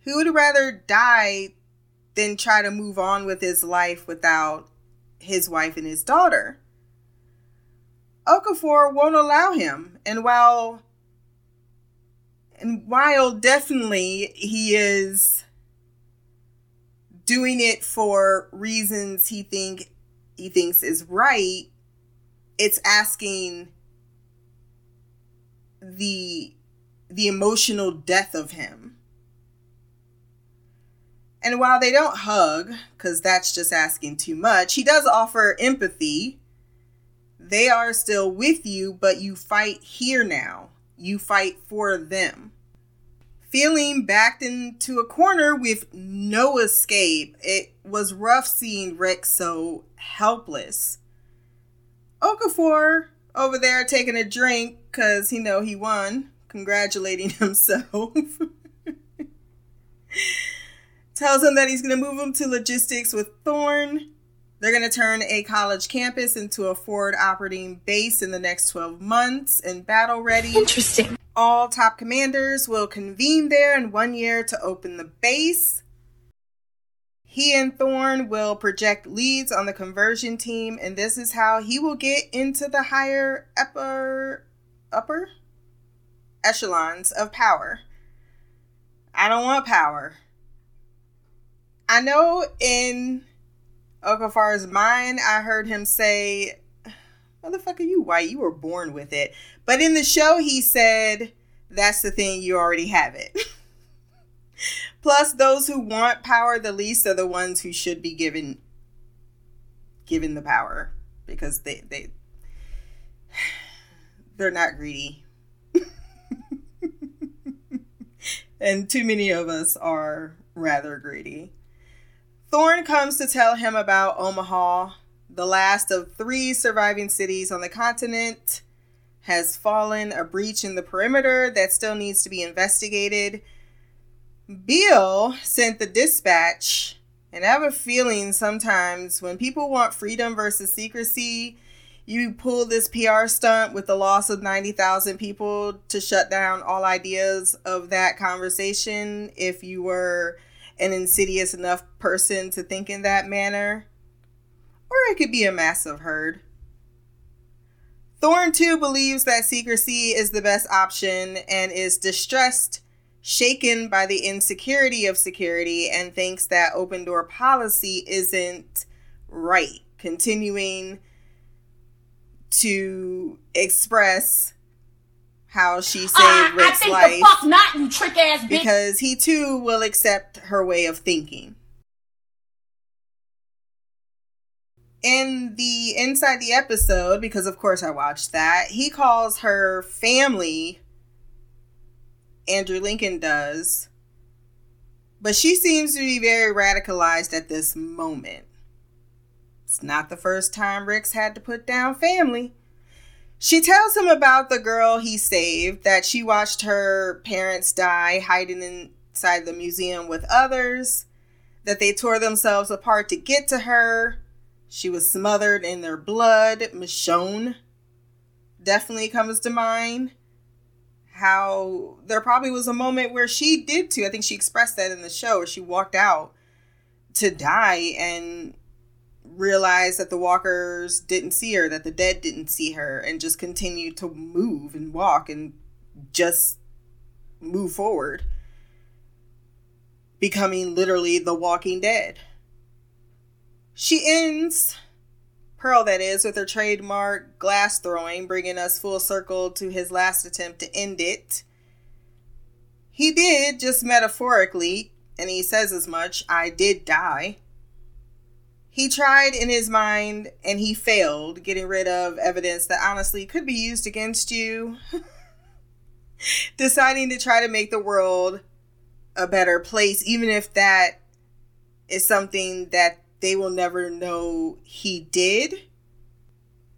Who would rather die than try to move on with his life without his wife and his daughter? Okafor won't allow him, and while and while definitely he is doing it for reasons he think he thinks is right it's asking the the emotional death of him. And while they don't hug cuz that's just asking too much he does offer empathy. They are still with you but you fight here now. You fight for them. Feeling backed into a corner with no escape. It was rough seeing Rick so helpless. Okafor over there taking a drink because he know he won, congratulating himself. Tells him that he's going to move him to logistics with Thorne. They're going to turn a college campus into a forward operating base in the next 12 months and battle ready. Interesting. All top commanders will convene there in one year to open the base. He and Thorne will project leads on the conversion team, and this is how he will get into the higher upper upper echelons of power. I don't want power. I know in Okafor's mind, I heard him say, Motherfucker, you white, you were born with it. But in the show, he said, That's the thing, you already have it. Plus, those who want power the least are the ones who should be given given the power because they they they're not greedy. And too many of us are rather greedy. Thorne comes to tell him about Omaha, the last of three surviving cities on the continent has fallen, a breach in the perimeter that still needs to be investigated. Beale sent the dispatch, and I have a feeling sometimes when people want freedom versus secrecy, you pull this PR stunt with the loss of 90,000 people to shut down all ideas of that conversation if you were an insidious enough person to think in that manner. Or it could be a massive herd. Thorne too believes that secrecy is the best option and is distressed, shaken by the insecurity of security, and thinks that open door policy isn't right. Continuing to express how she saved I, I Rick's think life the fuck not, you trick ass bitch. because he too will accept her way of thinking. In the inside the episode, because of course I watched that, he calls her family. Andrew Lincoln does. But she seems to be very radicalized at this moment. It's not the first time Rick's had to put down family. She tells him about the girl he saved, that she watched her parents die hiding inside the museum with others, that they tore themselves apart to get to her. She was smothered in their blood. Michonne definitely comes to mind. How there probably was a moment where she did too. I think she expressed that in the show where she walked out to die and realized that the walkers didn't see her, that the dead didn't see her, and just continued to move and walk and just move forward, becoming literally the walking dead. She ends, Pearl that is, with her trademark glass throwing, bringing us full circle to his last attempt to end it. He did, just metaphorically, and he says as much I did die. He tried in his mind and he failed, getting rid of evidence that honestly could be used against you. Deciding to try to make the world a better place, even if that is something that they will never know he did.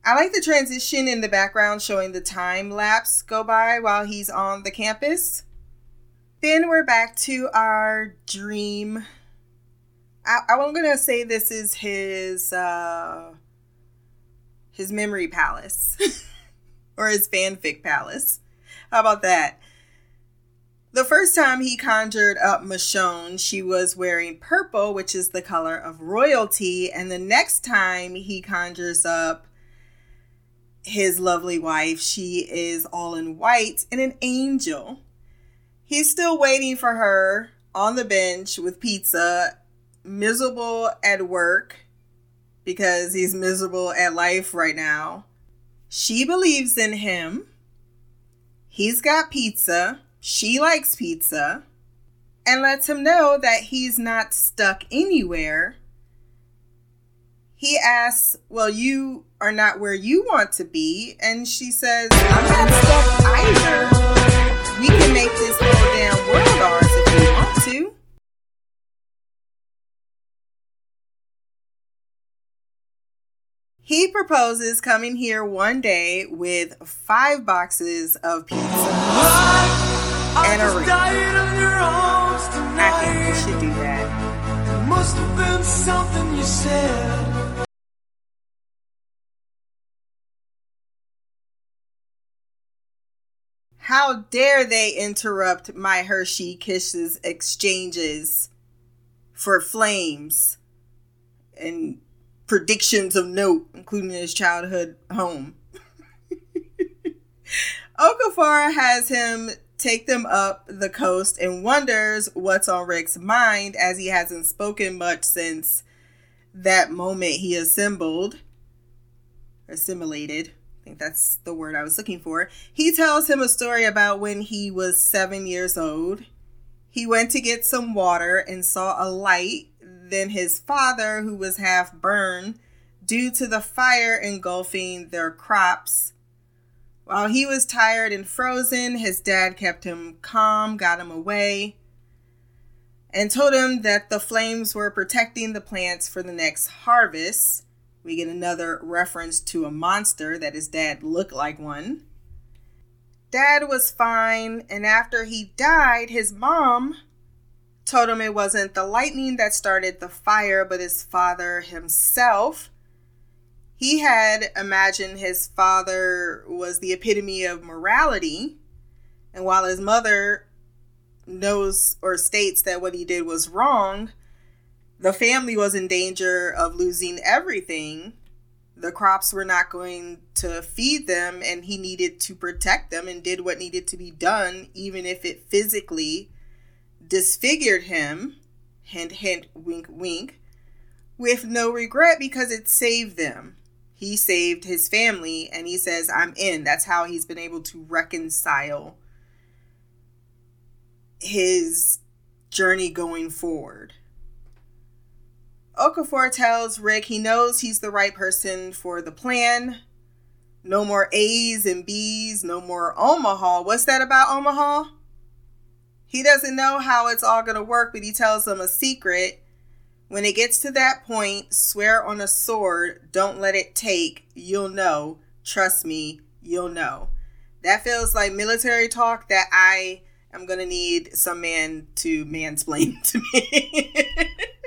I like the transition in the background showing the time lapse go by while he's on the campus. Then we're back to our dream I, I'm gonna say this is his uh his memory palace or his fanfic palace. How about that? The first time he conjured up Michonne, she was wearing purple, which is the color of royalty. And the next time he conjures up his lovely wife, she is all in white and an angel. He's still waiting for her on the bench with pizza miserable at work because he's miserable at life right now. She believes in him. He's got pizza. She likes pizza. And lets him know that he's not stuck anywhere. He asks, Well, you are not where you want to be. And she says, I'm not stuck either. We can make this whole damn world ours if we want to. He proposes coming here one day with five boxes of pizza and a ring. I think you should do that. Must have been something you said. How dare they interrupt my Hershey Kisses exchanges for flames and predictions of note, including his childhood home. Okafor has him take them up the coast and wonders what's on Rick's mind as he hasn't spoken much since that moment he assembled, assimilated. I think that's the word I was looking for. He tells him a story about when he was seven years old. He went to get some water and saw a light then his father, who was half burned due to the fire engulfing their crops. While he was tired and frozen, his dad kept him calm, got him away, and told him that the flames were protecting the plants for the next harvest. We get another reference to a monster that his dad looked like one. Dad was fine, and after he died, his mom told him it wasn't the lightning that started the fire, but his father himself. He had imagined his father was the epitome of morality, and while his mother knows or states that what he did was wrong, the family was in danger of losing everything. The crops were not going to feed them, and he needed to protect them and did what needed to be done, even if it physically disfigured him. Hint, hint, wink, wink. With no regret because it saved them. He saved his family, and he says, I'm in. That's how he's been able to reconcile his journey going forward. Okafor tells Rick he knows he's the right person for the plan. No more A's and B's, no more Omaha. What's that about Omaha? He doesn't know how it's all going to work, but he tells them a secret. When it gets to that point, swear on a sword, don't let it take. You'll know. Trust me, you'll know. That feels like military talk that I am going to need some man to mansplain to me.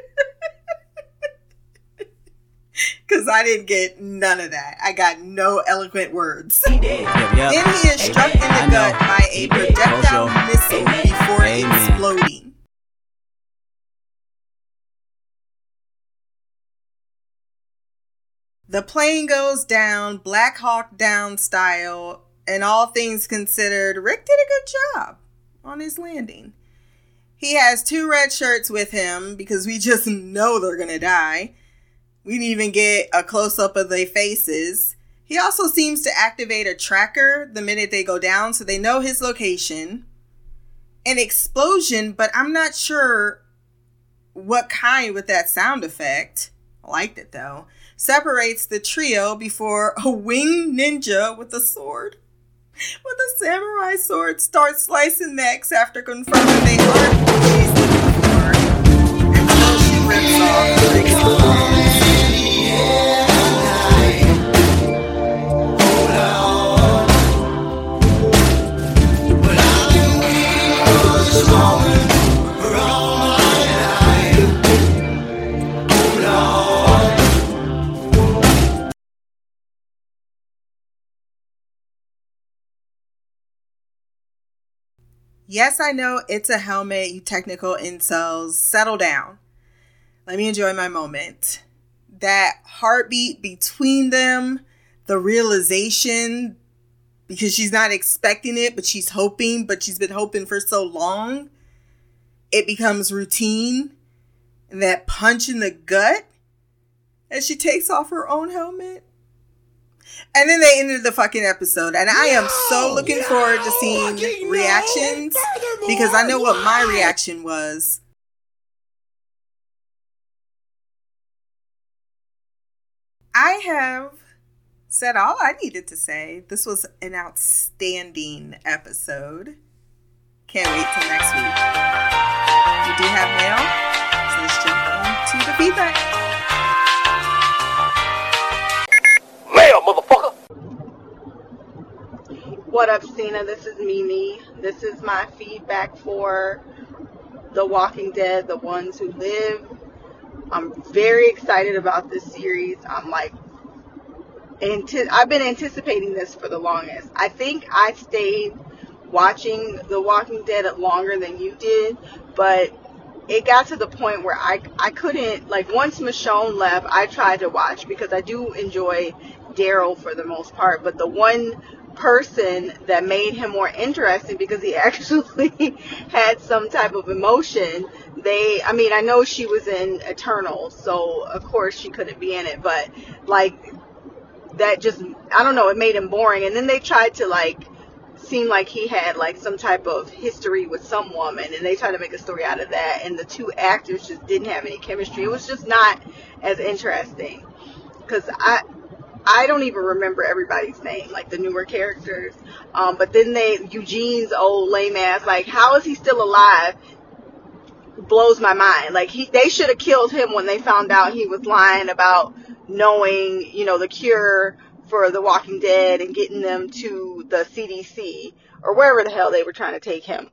Because I didn't get none of that. I got no eloquent words. Yep, yep. Then he is struck in the gut by a projectile missile before Amen. exploding. The plane goes down, Black Hawk Down style, and all things considered, Rick did a good job on his landing. He has two red shirts with him because we just know they're gonna die. We didn't even get a close up of their faces. He also seems to activate a tracker the minute they go down so they know his location. An explosion, but I'm not sure what kind with that sound effect. I liked it though. Separates the trio before a winged ninja with a sword. With a samurai sword starts slicing necks after confirming they aren't for. Until she rips off Yes, I know it's a helmet, you technical incels. Settle down. Let me enjoy my moment. That heartbeat between them, the realization, because she's not expecting it, but she's hoping, but she's been hoping for so long, it becomes routine. And that punch in the gut as she takes off her own helmet. And then they ended the fucking episode. And I am so looking forward to seeing reactions because I know what my reaction was. I have said all I needed to say. This was an outstanding episode. Can't wait till next week. We do have mail, so let's jump into the feedback. What up, Cena? This is Mimi. This is my feedback for The Walking Dead, The Ones Who Live. I'm very excited about this series. I'm like, anti- I've been anticipating this for the longest. I think I stayed watching The Walking Dead longer than you did, but it got to the point where I, I couldn't, like, once Michonne left, I tried to watch because I do enjoy Daryl for the most part, but the one person that made him more interesting because he actually had some type of emotion. They, I mean, I know she was in Eternal, so of course she couldn't be in it, but like that just, I don't know, it made him boring. And then they tried to like seem like he had like some type of history with some woman, and they tried to make a story out of that. And the two actors just didn't have any chemistry. It was just not as interesting because I I don't even remember everybody's name, like the newer characters. Um, but then they Eugene's old lame ass, like how is he still alive? blows my mind. Like he, they should have killed him when they found out he was lying about knowing, you know, the cure for The Walking Dead and getting them to the CDC or wherever the hell they were trying to take him.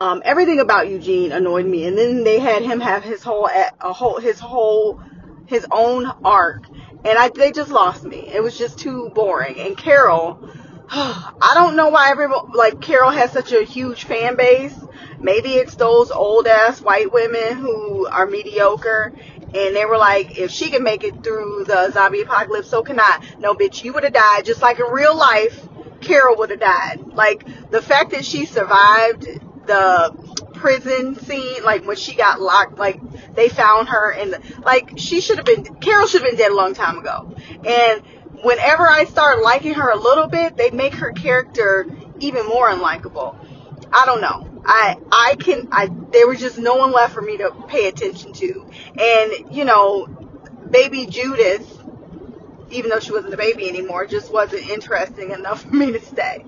Um, everything about Eugene annoyed me, and then they had him have his whole, a whole, his whole, his own arc, and I, they just lost me. It was just too boring. And Carol, I don't know why everyone, like Carol has such a huge fan base. Maybe it's those old ass white women who are mediocre and they were like, if she can make it through the zombie apocalypse, so can I. No, bitch, you would have died just like in real life. Carol would have died. Like the fact that she survived the prison scene, like when she got locked, like they found her and like she should have been Carol should have been dead a long time ago. And whenever I start liking her a little bit, they make her character even more unlikable. I don't know. I I can I there was just no one left for me to pay attention to. And you know, baby Judith even though she wasn't a baby anymore, just wasn't interesting enough for me to stay.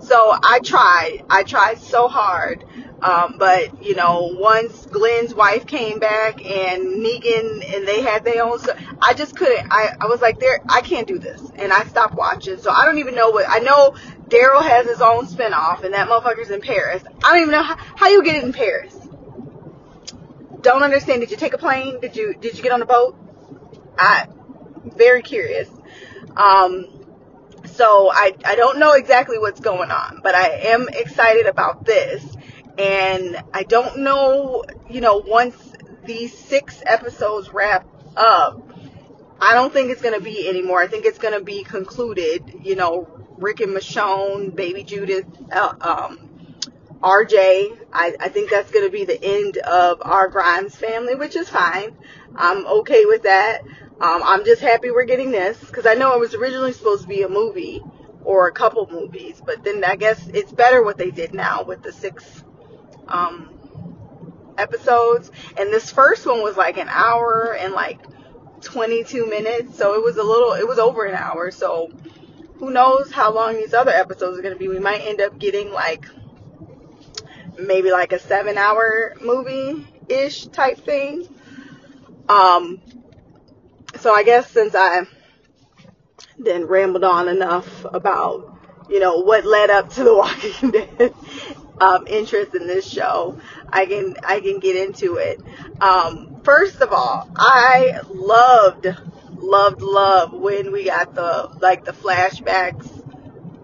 So I tried. I tried so hard. Um, but you know, once Glenn's wife came back and Negan and they had their own, I just couldn't. I, I was like, there, I can't do this, and I stopped watching. So I don't even know what. I know Daryl has his own spinoff, and that motherfucker's in Paris. I don't even know how, how you get it in Paris. Don't understand. Did you take a plane? Did you did you get on a boat? I very curious. Um, so I, I don't know exactly what's going on, but I am excited about this. And I don't know, you know, once these six episodes wrap up, I don't think it's going to be anymore. I think it's going to be concluded, you know, Rick and Michonne, Baby Judith, uh, um, RJ. I, I think that's going to be the end of our Grimes family, which is fine. I'm okay with that. Um, I'm just happy we're getting this because I know it was originally supposed to be a movie or a couple movies, but then I guess it's better what they did now with the six um, episodes. And this first one was like an hour and like 22 minutes, so it was a little, it was over an hour. So who knows how long these other episodes are going to be? We might end up getting like maybe like a seven hour movie ish type thing. Um, so I guess since I then rambled on enough about, you know, what led up to the Walking Dead um, interest in this show, I can I can get into it. Um, first of all, I loved loved love when we got the like the flashbacks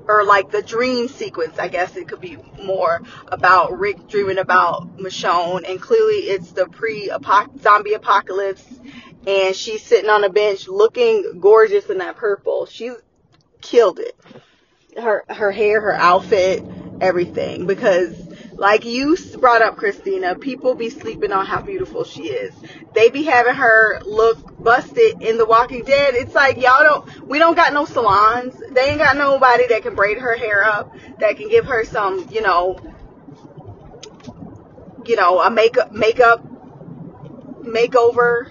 or like the dream sequence, I guess it could be more about Rick dreaming about Michonne, and clearly it's the pre-zombie apocalypse, and she's sitting on a bench looking gorgeous in that purple. She killed it. Her her hair, her outfit, everything. Because like you brought up, Christina, people be sleeping on how beautiful she is. They be having her look busted in The Walking Dead. It's like y'all don't, we don't got no salons. They ain't got nobody that can braid her hair up, that can give her some, you know, you know, a makeup makeup makeover.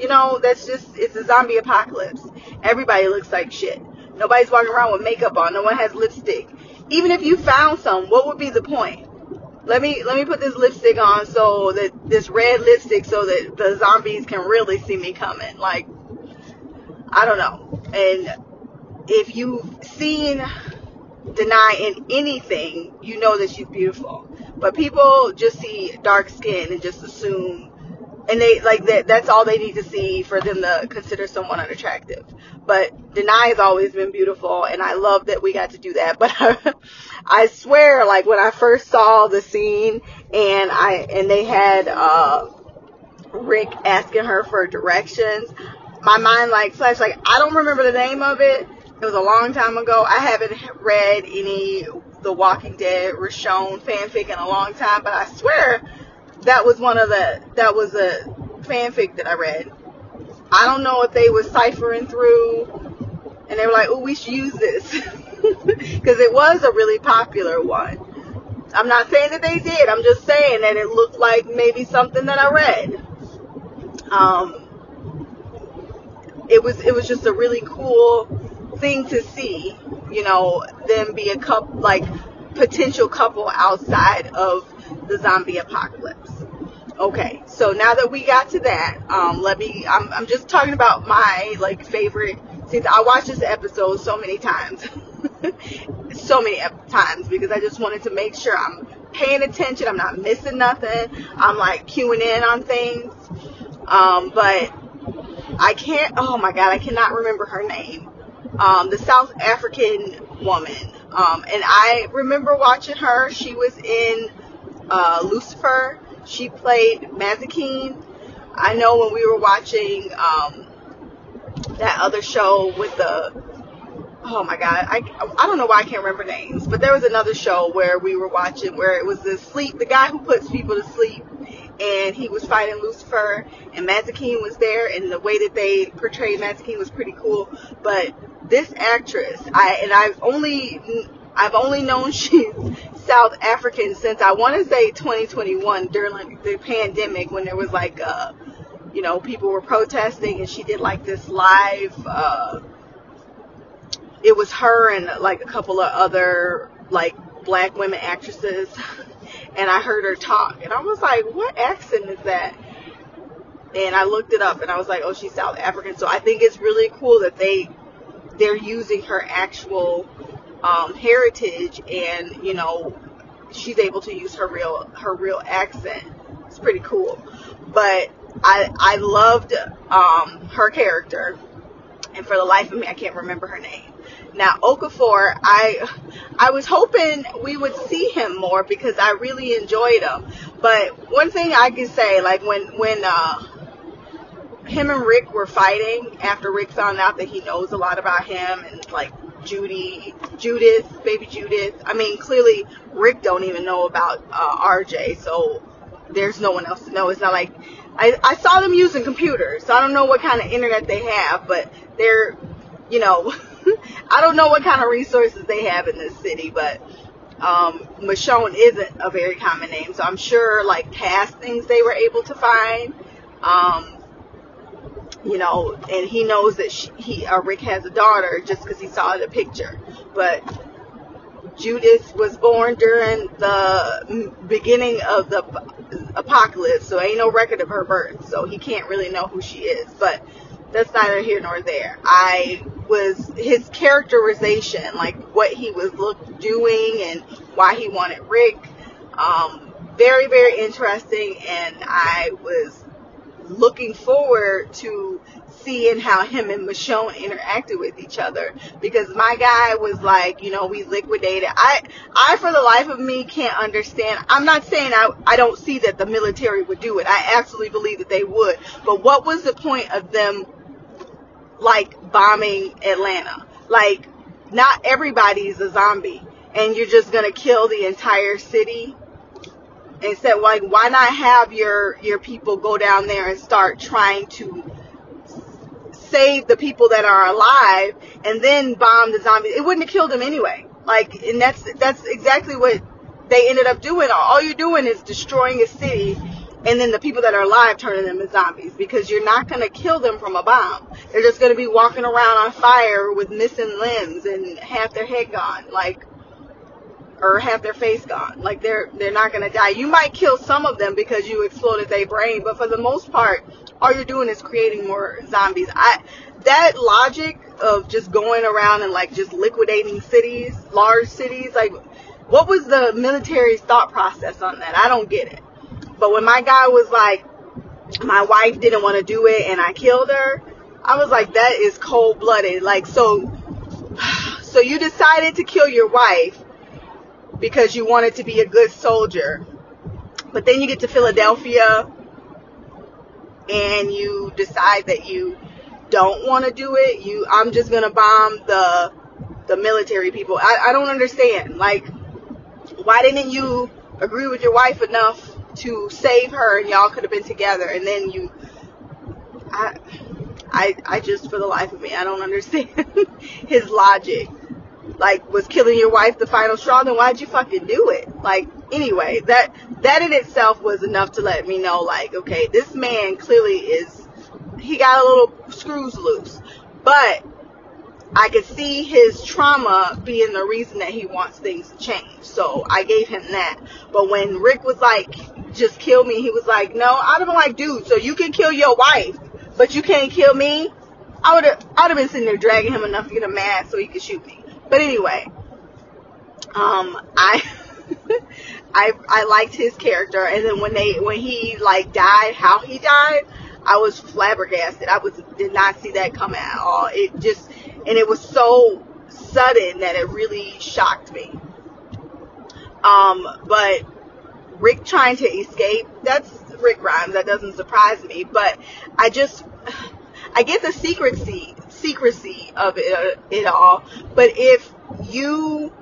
You know, that's just it's a zombie apocalypse. Everybody looks like shit. Nobody's walking around with makeup on. No one has lipstick. Even if you found some, what would be the point? Let me let me put this lipstick on so that this red lipstick so that the zombies can really see me coming. Like I don't know. And if you've seen in anything, you know that she's beautiful. But people just see dark skin and just assume and they like that that's all they need to see for them to consider someone unattractive. But Danai has always been beautiful and i love that we got to do that. But i swear like when i first saw the scene and i and they had uh rick asking her for directions my mind like flashed. Like i don't remember the name of it. It was a long time ago. I haven't read any the walking dead Michonne fanfic in a long time but i swear that was one of the that was a fanfic that I read. I don't know if they were ciphering through and they were like, "Oh, we should use this," because it was a really popular one. I'm not saying that they did. I'm just saying that it looked like maybe something that I read. Um, it was it was just a really cool thing to see. You know, them be a couple like potential couple outside of the zombie apocalypse. Okay, so now that we got to that, um, let me. I'm, I'm just talking about my like favorite. Since I watched this episode so many times, so many times because I just wanted to make sure I'm paying attention. I'm not missing nothing. I'm like queuing in on things. Um, but I can't. Oh my god, I cannot remember her name. Um, the South African woman. Um, and I remember watching her. She was in uh, Lucifer. She played Mazikeen. I know when we were watching um, that other show with the oh my god I, I don't know why I can't remember names but there was another show where we were watching where it was the sleep the guy who puts people to sleep and he was fighting Lucifer and Mazikeen was there and the way that they portrayed Mazikeen was pretty cool but this actress I and I've only I've only known she's South African since I want to say 2021 during the pandemic when there was like uh you know people were protesting and she did like this live uh it was her and like a couple of other like black women actresses. And I heard her talk and I was like what accent is that? And I looked it up and I was like oh she's South African. So I think it's really cool that they they're using her actual um, heritage and you know she's able to use her real her real accent. It's pretty cool. But I I loved um, her character. And for the life of me I can't remember her name. Now Okafor, I I was hoping we would see him more because I really enjoyed him. But one thing I can say, like when when uh, him and Rick were fighting after Rick found out that he knows a lot about him and like Judy, Judith, baby Judith. I mean, clearly Rick don't even know about uh, RJ, so there's no one else to know. It's not like I, I saw them using computers, so I don't know what kind of internet they have, but they're, you know, I don't know what kind of resources they have in this city, but um, Michonne isn't a very common name, so I'm sure like castings they were able to find. Um, you know, and he knows that she, he uh, Rick has a daughter just because he saw the picture. But Judith was born during the beginning of the apocalypse, so ain't no record of her birth, so he can't really know who she is. But that's neither here nor there. I was his characterization, like what he was look doing and why he wanted Rick. Um, very very interesting, and I was looking forward to seeing how him and Michonne interacted with each other because my guy was like, you know, we liquidated. I, I for the life of me can't understand. I'm not saying I, I don't see that the military would do it. I absolutely believe that they would. But what was the point of them like bombing Atlanta? Like, not everybody's a zombie and you're just gonna kill the entire city and said like why not have your your people go down there and start trying to save the people that are alive and then bomb the zombies? It wouldn't have killed them anyway. Like and that's that's exactly what they ended up doing. All you're doing is destroying a city and then the people that are alive turning them into zombies because you're not going to kill them from a bomb. They're just going to be walking around on fire with missing limbs and half their head gone. Like or have their face gone. Like they're they're not gonna die. You might kill some of them because you exploded their brain, but for the most part, all you're doing is creating more zombies. I that logic of just going around and like just liquidating cities, large cities, like what was the military's thought process on that? I don't get it. But when my guy was like, my wife didn't want to do it and I killed her, I was like, that is cold blooded. Like so, so you decided to kill your wife because you wanted to be a good soldier. But then you get to Philadelphia and you decide that you don't want to do it. You, I'm just gonna bomb the the military people. I, I don't understand. Like, why didn't you agree with your wife enough to save her and y'all could have been together? And then you, I, I, I just for the life of me, I don't understand his logic like was killing your wife the final straw then why'd you fucking do it like anyway that that in itself was enough to let me know like okay this man clearly is he got a little screws loose but I could see his trauma being the reason that he wants things to change. So I gave him that. But when Rick was like just kill me. He was like, no, I'd have been like, dude, so you can kill your wife, but you can't kill me. I would have, I'd have been sitting there dragging him enough to get him mad so he could shoot me. But anyway, um, I, I, I liked his character, and then when they, when he like died, how he died, I was flabbergasted. I was did not see that coming at all. It just, and it was so sudden that it really shocked me. Um, but Rick trying to escape, that's Rick Grimes. That doesn't surprise me. But I just, I get the secrecy, secrecy of it, it all. But if you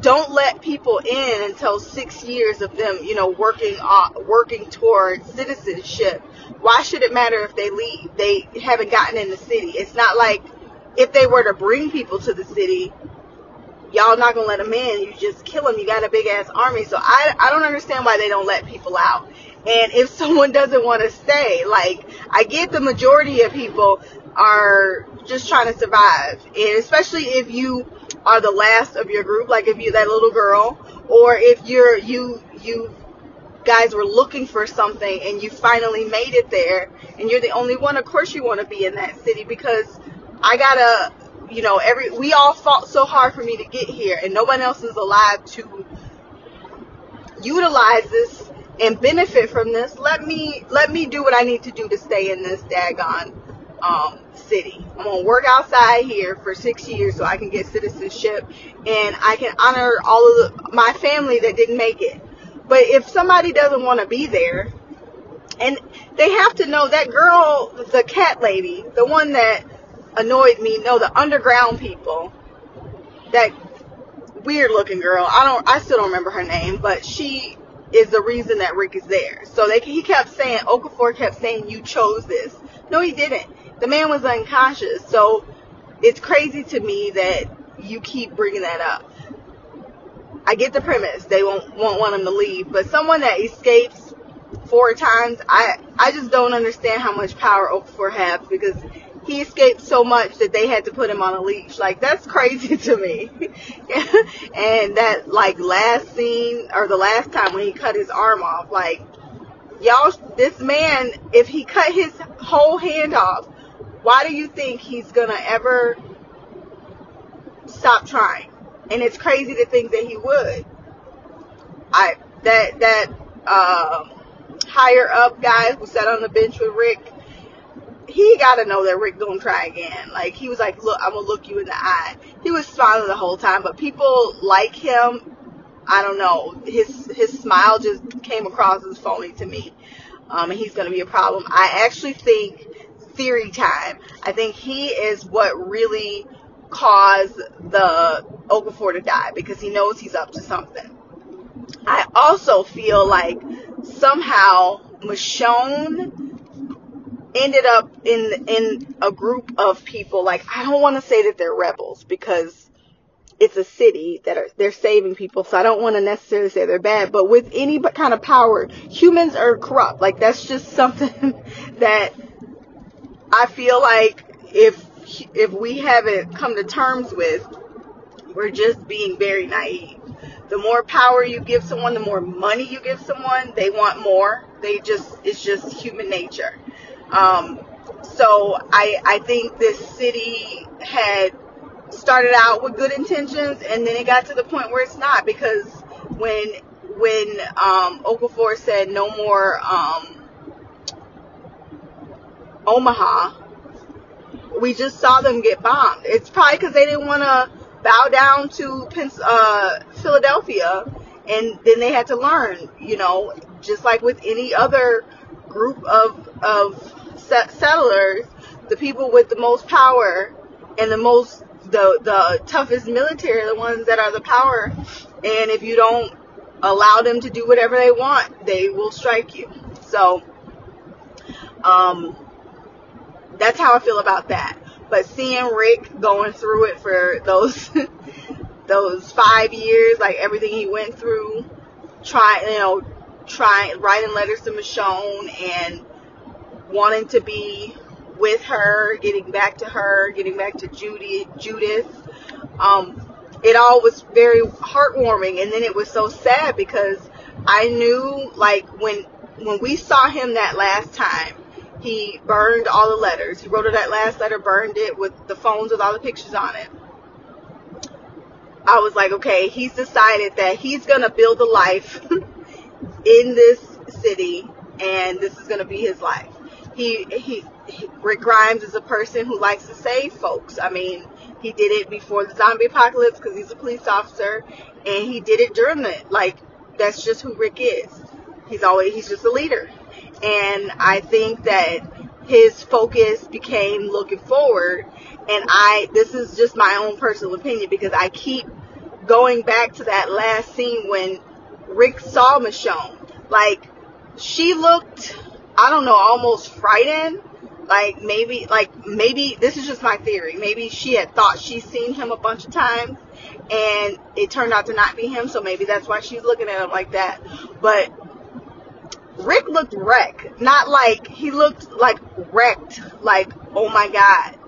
don't let people in until six years of them, you know, working uh, working towards citizenship. Why should it matter if they leave? They haven't gotten in the city. It's not like if they were to bring people to the city, y'all not gonna let them in. You just kill them. You got a big ass army. So I I don't understand why they don't let people out. And if someone doesn't want to stay, like I get the majority of people are just trying to survive, and especially if you are the last of your group, like if you're that little girl, or if you're you you guys were looking for something and you finally made it there, and you're the only one. Of course, you want to be in that city because I gotta, you know, every we all fought so hard for me to get here, and no one else is alive to utilize this and benefit from this. Let me let me do what I need to do to stay in this daggone um, city. I'm gonna work outside here for six years so I can get citizenship and I can honor all of the, my family that didn't make it. But if somebody doesn't want to be there, and they have to know that girl, the cat lady, the one that annoyed me, no, the underground people, that weird looking girl. I don't, I still don't remember her name, but she is the reason that Rick is there. So they, he kept saying, Okafor kept saying, you chose this. No, he didn't. The man was unconscious. So it's crazy to me that you keep bringing that up. I get the premise. They won't, won't want him to leave, but someone that escapes four times, I, I just don't understand how much power Okafor has because he escaped so much that they had to put him on a leash. Like that's crazy to me. and that like last scene or the last time when he cut his arm off, like y'all, this man, if he cut his whole hand off, why do you think he's gonna ever stop trying? And it's crazy to think that he would. I that that uh, higher up guy who sat on the bench with Rick he got to know that Rick gonna try again. Like he was like, "Look, I'm gonna look you in the eye." He was smiling the whole time, but people like him. I don't know. His his smile just came across as phony to me, um, and he's gonna be a problem. I actually think theory time. I think he is what really caused the Okafor to die because he knows he's up to something. I also feel like somehow Michonne ended up in in a group of people like I don't want to say that they're rebels because it's a city that are they're saving people so I don't want to necessarily say they're bad but with any kind of power humans are corrupt. Like that's just something that I feel like if if we haven't come to terms with we're just being very naive. The more power you give someone the more money you give someone they want more. They just it's just human nature um, so I, I think this city had started out with good intentions and then it got to the point where it's not because when when um, Okafor said no more um, Omaha, we just saw them get bombed. It's probably because they didn't want to bow down to uh, Philadelphia, and then they had to learn. You know, just like with any other group of of settlers, the people with the most power and the most the the toughest military the ones that are the power. And if you don't allow them to do whatever they want, they will strike you. So, um, that's how I feel about that. But seeing Rick going through it for those those five years, like everything he went through, trying, you know, trying writing letters to Michonne and wanting to be with her, getting back to her, getting back to Judy, Judith. Um, it all was very heartwarming, and then it was so sad because I knew like when when we saw him that last time, he burned all the letters. He wrote that last letter, burned it with the phones with all the pictures on it. I was like, okay, he's decided that he's gonna build a life in this city, and this is gonna be his life. He he, Rick Grimes is a person who likes to save folks. I mean, he did it before the zombie apocalypse because he's a police officer, and he did it during it. Like that's just who Rick is. He's always he's just a leader, and I think that his focus became looking forward. And I this is just my own personal opinion because I keep going back to that last scene when Rick saw Michonne. Like she looked, I don't know, almost frightened. Like maybe, like maybe this is just my theory. Maybe she had thought she's seen him a bunch of times, and it turned out to not be him. So maybe that's why she's looking at him like that. But Rick looked wrecked. Not like he looked like wrecked. Like oh my god,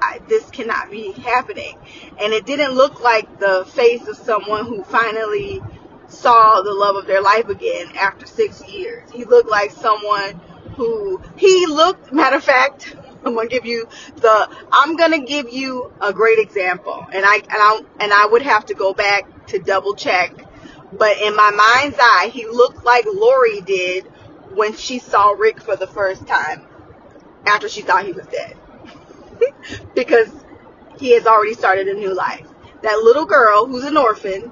I, this cannot be happening. And it didn't look like the face of someone who finally saw the love of their life again after six years. He looked like someone who he looked. Matter of fact, I'm gonna give you the. I'm gonna give you a great example, and I and I and I would have to go back to double check. But in my mind's eye, he looked like Lori did when she saw Rick for the first time after she thought he was dead. because he has already started a new life. That little girl who's an orphan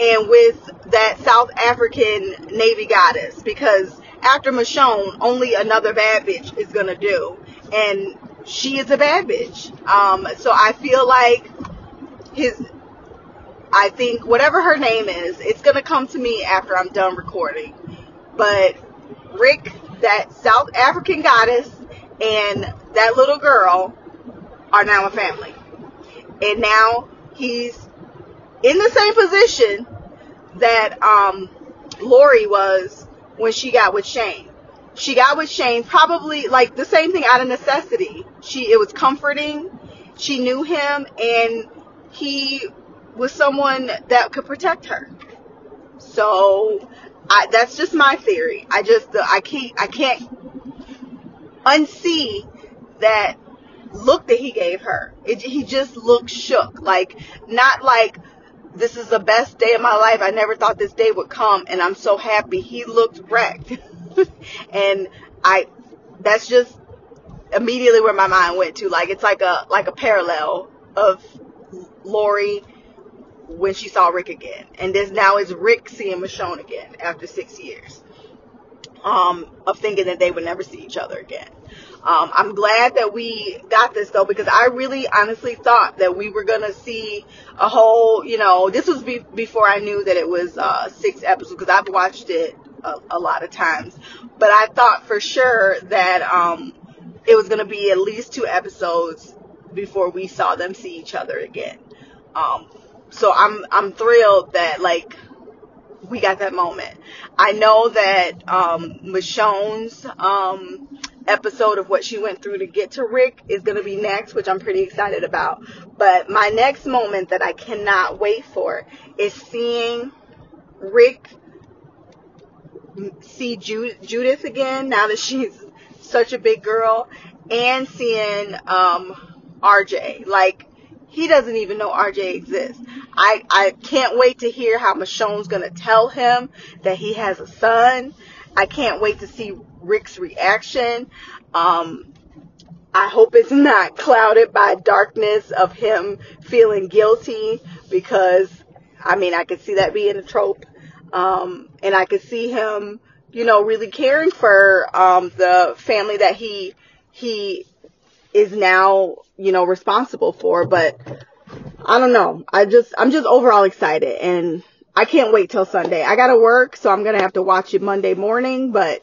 and with that South African Navy goddess because after Michonne, only another bad bitch is gonna do. And she is a bad bitch. Um, so I feel like his, I think whatever her name is, it's gonna come to me after I'm done recording. But Rick, that South African goddess, and that little girl are now a family. And now he's in the same position that um, Lori was when she got with Shane. She got with Shane probably like the same thing out of necessity. She it was comforting. She knew him and he was someone that could protect her. So I, that's just my theory. I just uh, I can't I can't unsee that look that he gave her. It, he just looked shook. Like, not like, this is the best day of my life. I never thought this day would come and I'm so happy. He looked wrecked. and I, that's just immediately where my mind went to. Like, it's like a, like a parallel of Lori when she saw Rick again. And this now is Rick seeing Michonne again after six years. Um, of thinking that they would never see each other again. Um, I'm glad that we got this though because I really honestly thought that we were gonna see a whole, you know, this was be- before I knew that it was uh, six episodes because I've watched it a, a, lot of times, but I thought for sure that um, it was gonna be at least two episodes before we saw them see each other again. Um, so I'm I'm thrilled that like we got that moment. I know that um, Michonne's um, episode of what she went through to get to Rick is going to be next, which I'm pretty excited about. But my next moment that I cannot wait for is seeing Rick see Ju- Judith again now that she's such a big girl and seeing um, RJ. Like, he doesn't even know RJ exists. I, I can't wait to hear how Michonne's going to tell him that he has a son. I can't wait to see Rick's reaction. Um, I hope it's not clouded by darkness of him feeling guilty because, I mean, I could see that being a trope. Um, and I could see him, you know, really caring for, um, the family that he, he is now, you know, responsible for. But I don't know. I just, I'm just overall excited and I can't wait till Sunday. I gotta work, so I'm gonna have to watch it Monday morning, but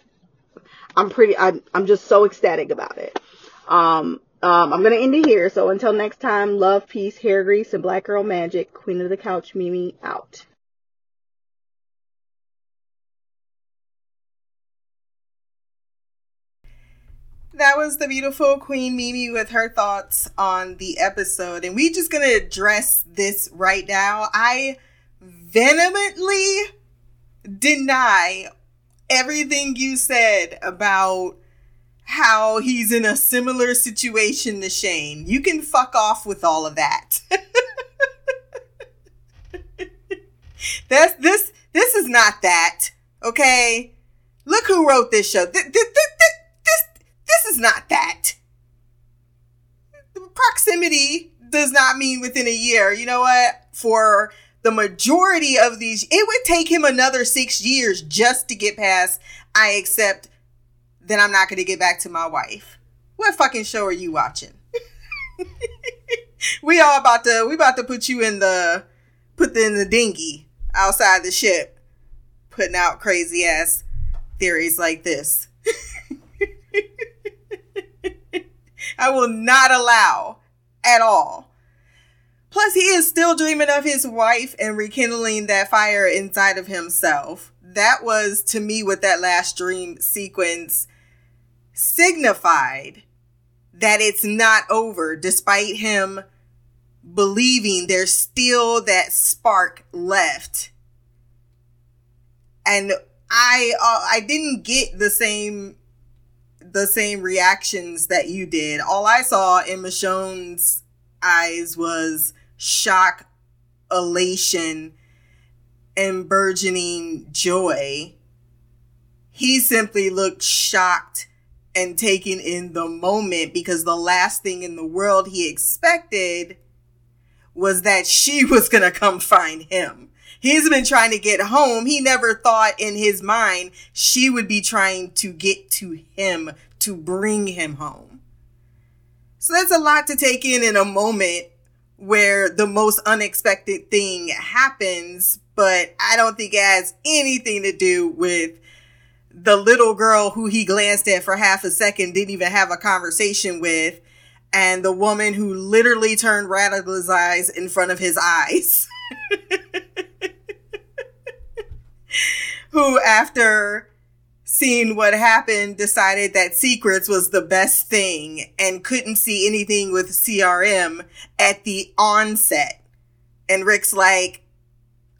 I'm pretty, I'm, I'm just so ecstatic about it. Um, um, I'm gonna end it here. So until next time, love, peace, hair grease, and black girl magic. Queen of the couch, Mimi out. That was the beautiful Queen Mimi with her thoughts on the episode. And we just gonna address this right now. I vehemently deny everything you said about how he's in a similar situation to Shane. You can fuck off with all of that. That's this this is not that. Okay? Look who wrote this show. This, this, this, this, this is not that. Proximity does not mean within a year. You know what? For the majority of these, it would take him another six years just to get past, I accept that I'm not going to get back to my wife. What fucking show are you watching? we all about to, we about to put you in the, put the, in the dinghy outside the ship, putting out crazy ass theories like this. I will not allow at all. Plus, he is still dreaming of his wife and rekindling that fire inside of himself. That was, to me, what that last dream sequence signified that it's not over, despite him believing there's still that spark left. And I uh, I didn't get the same the same reactions that you did. All I saw in Michonne's eyes was shock, elation, and burgeoning joy. He simply looked shocked and taken in the moment because the last thing in the world he expected was that she was going to come find him. He's been trying to get home. He never thought in his mind she would be trying to get to him to bring him home. So that's a lot to take in in a moment where the most unexpected thing happens, but I don't think it has anything to do with the little girl who he glanced at for half a second, didn't even have a conversation with, and the woman who literally turned radicalized in front of his eyes. who, after seeing what happened, decided that secrets was the best thing and couldn't see anything with CRM at the onset. And Rick's like,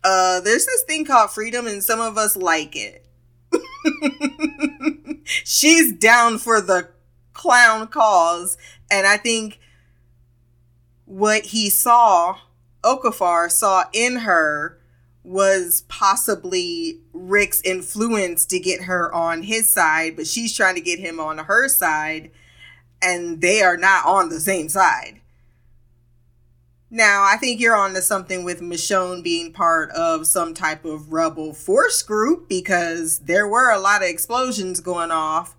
uh, there's this thing called freedom and some of us like it. She's down for the clown cause. And I think what he saw, Okafor saw in her, was possibly Rick's influence to get her on his side, but she's trying to get him on her side, and they are not on the same side. Now, I think you're on to something with Michonne being part of some type of rebel force group because there were a lot of explosions going off.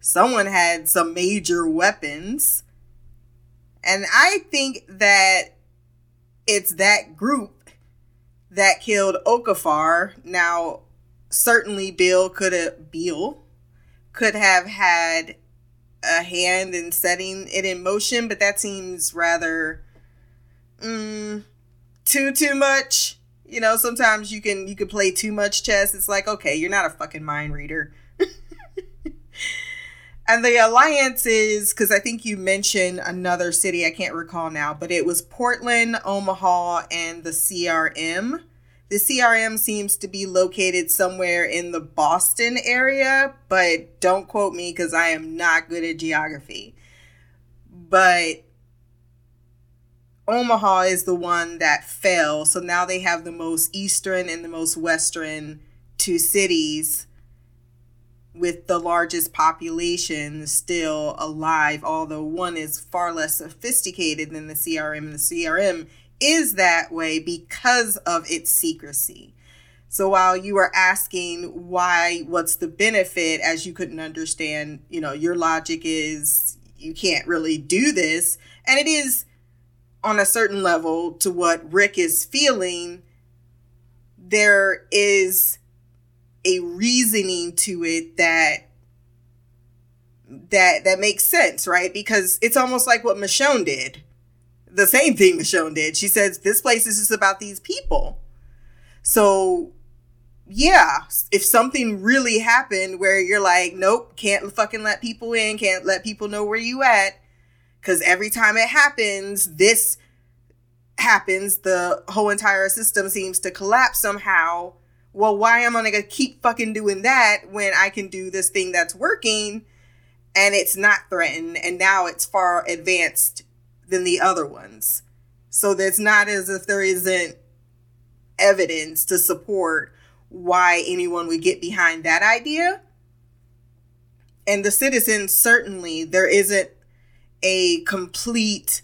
Someone had some major weapons. And I think that it's that group that killed Okafor. Now, certainly Beale could have Beale could have had a hand in setting it in motion, but that seems rather mm, too too much. You know, sometimes you can you can play too much chess. It's like, okay, you're not a fucking mind reader. And the alliance is because I think you mentioned another city, I can't recall now, but it was Portland, Omaha, and the CRM. The CRM seems to be located somewhere in the Boston area, but don't quote me because I am not good at geography. But Omaha is the one that fell. So now they have the most eastern and the most western two cities with the largest population still alive, although one is far less sophisticated than the CRM. The CRM is that way because of its secrecy. So while you were asking why, what's the benefit, as you couldn't understand, you know, your logic is you can't really do this. And it is on a certain level to what Rick is feeling. There is a reasoning to it that that that makes sense, right? Because it's almost like what Michonne did the same thing Michonne did. She says this place is just about these people. So yeah, if something really happened where you're like, nope, can't fucking let people in, can't let people know where you at, because every time it happens, this happens, the whole entire system seems to collapse somehow. Well, why am I gonna keep fucking doing that when I can do this thing that's working and it's not threatened and now it's far advanced than the other ones? So that's not as if there isn't evidence to support why anyone would get behind that idea. And the citizens certainly there isn't a complete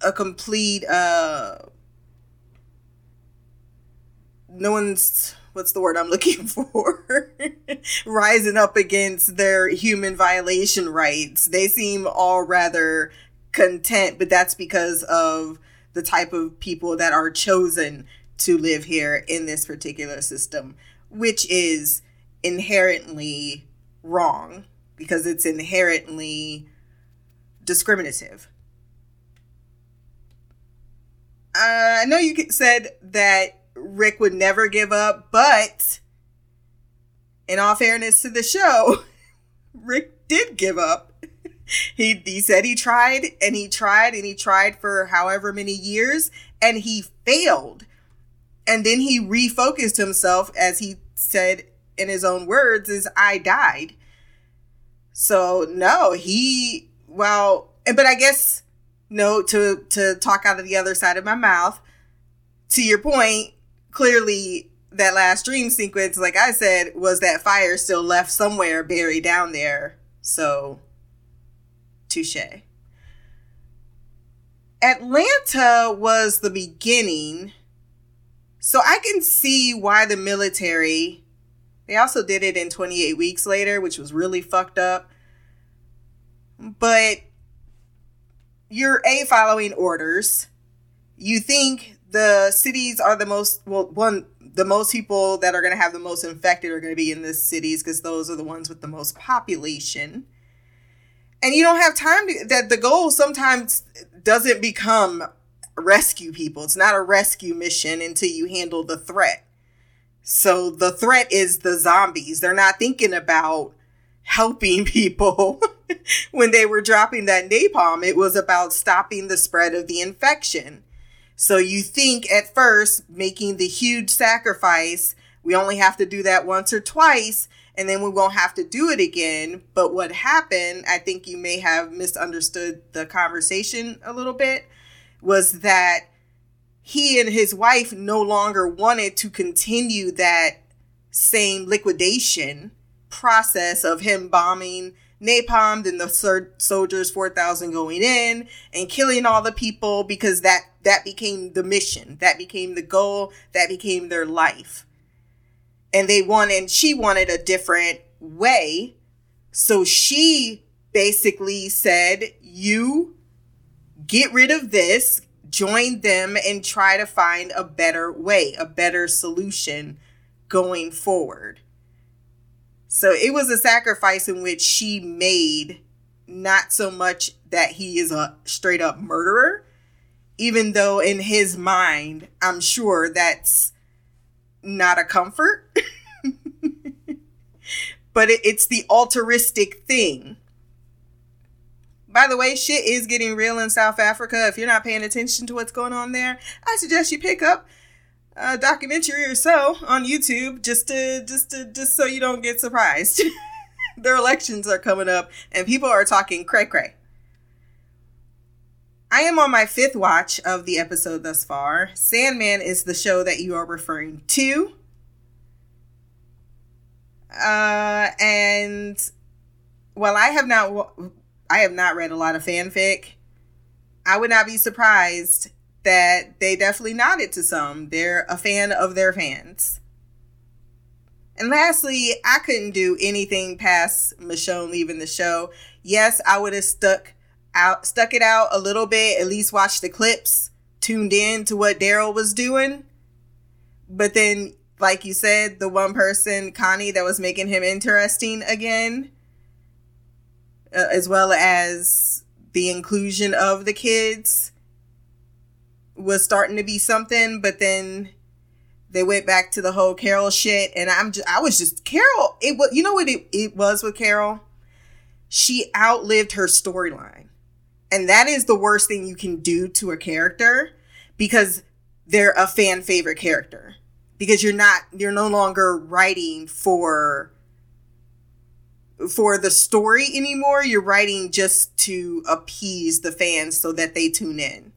a complete uh no one's what's the word I'm looking for rising up against their human violation rights. They seem all rather content, but that's because of the type of people that are chosen to live here in this particular system, which is inherently wrong because it's inherently discriminative. Uh, I know you said that Rick would never give up, but in all fairness to the show, Rick did give up. He he said he tried and he tried and he tried for however many years and he failed. And then he refocused himself as he said in his own words is I died. So no, he well, but I guess no to to talk out of the other side of my mouth. To your point, clearly that last dream sequence, like I said, was that fire still left somewhere buried down there. So, touche. Atlanta was the beginning. So I can see why the military, they also did it in 28 weeks later, which was really fucked up. But you're A, following orders. You think the cities are the most well one the most people that are going to have the most infected are going to be in the cities because those are the ones with the most population. And you don't have time to that the goal sometimes doesn't become rescue people. It's not a rescue mission until you handle the threat. So the threat is the zombies. They're not thinking about helping people. When they were dropping that napalm it was about stopping the spread of the infection so you think at first making the huge sacrifice, we only have to do that once or twice and then we won't have to do it again. But what happened, I think you may have misunderstood the conversation a little bit, was that he and his wife no longer wanted to continue that same liquidation process of him bombing napalmed and the sur- soldiers 4000 going in and killing all the people because that that became the mission. That became the goal. That became their life. And they wanted she wanted a different way. So she basically said you get rid of this join them and try to find a better way a better solution going forward so it was a sacrifice in which she made not so much that he is a straight up murderer, even though in his mind, I'm sure that's not a comfort. but it, it's the altruistic thing. By the way, shit is getting real in South Africa. If you're not paying attention to what's going on there, I suggest you pick up a documentary or so on YouTube just to just to just so you don't get surprised. Their elections are coming up and people are talking cray cray. I am on my fifth watch of the episode thus far. Sandman is the show that you are referring to. Uh, and while I have not, I have not read a lot of fanfic. I would not be surprised that they definitely nodded to some. They're a fan of their fans. And lastly, I couldn't do anything past Michonne leaving the show. Yes, I would have stuck out stuck it out a little bit, at least watched the clips, tuned in to what Daryl was doing. But then, like you said, the one person, Connie, that was making him interesting again, uh, as well as the inclusion of the kids was starting to be something, but then they went back to the whole Carol shit, and I'm just, I was just Carol. It was you know what it, it was with Carol. She outlived her storyline, and that is the worst thing you can do to a character because they're a fan favorite character. because you're not you're no longer writing for for the story anymore. You're writing just to appease the fans so that they tune in.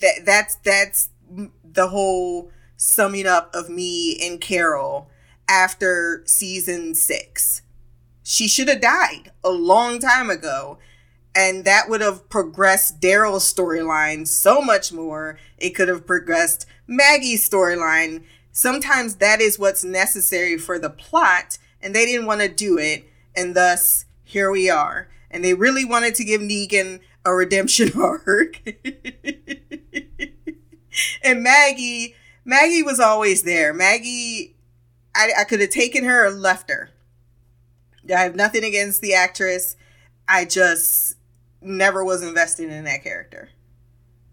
That that's that's the whole summing up of me and Carol after season 6. She should have died a long time ago and that would have progressed Daryl's storyline so much more. It could have progressed Maggie's storyline. Sometimes that is what's necessary for the plot, and they didn't want to do it, and thus here we are. And they really wanted to give Negan a redemption arc. and Maggie, Maggie was always there. Maggie, I, I could have taken her or left her. I have nothing against the actress. I just never was invested in that character.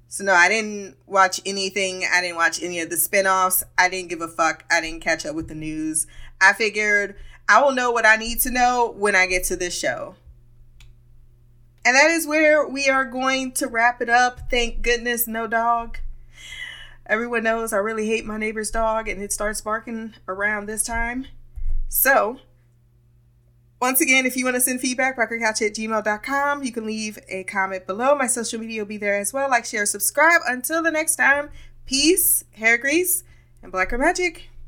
So no, I didn't watch anything. I didn't watch any of the spin-offs. I didn't give a fuck. I didn't catch up with the news. I figured I will know what I need to know when I get to this show. And that is where we are going to wrap it up. Thank goodness no dog. Everyone knows I really hate my neighbor's dog and it starts barking around this time. So, once again, if you want to send feedback, blackgirlcouch at gmail.com. You can leave a comment below. My social media will be there as well. Like, share, subscribe. Until the next time, peace, hair grease, and Black Girl magic.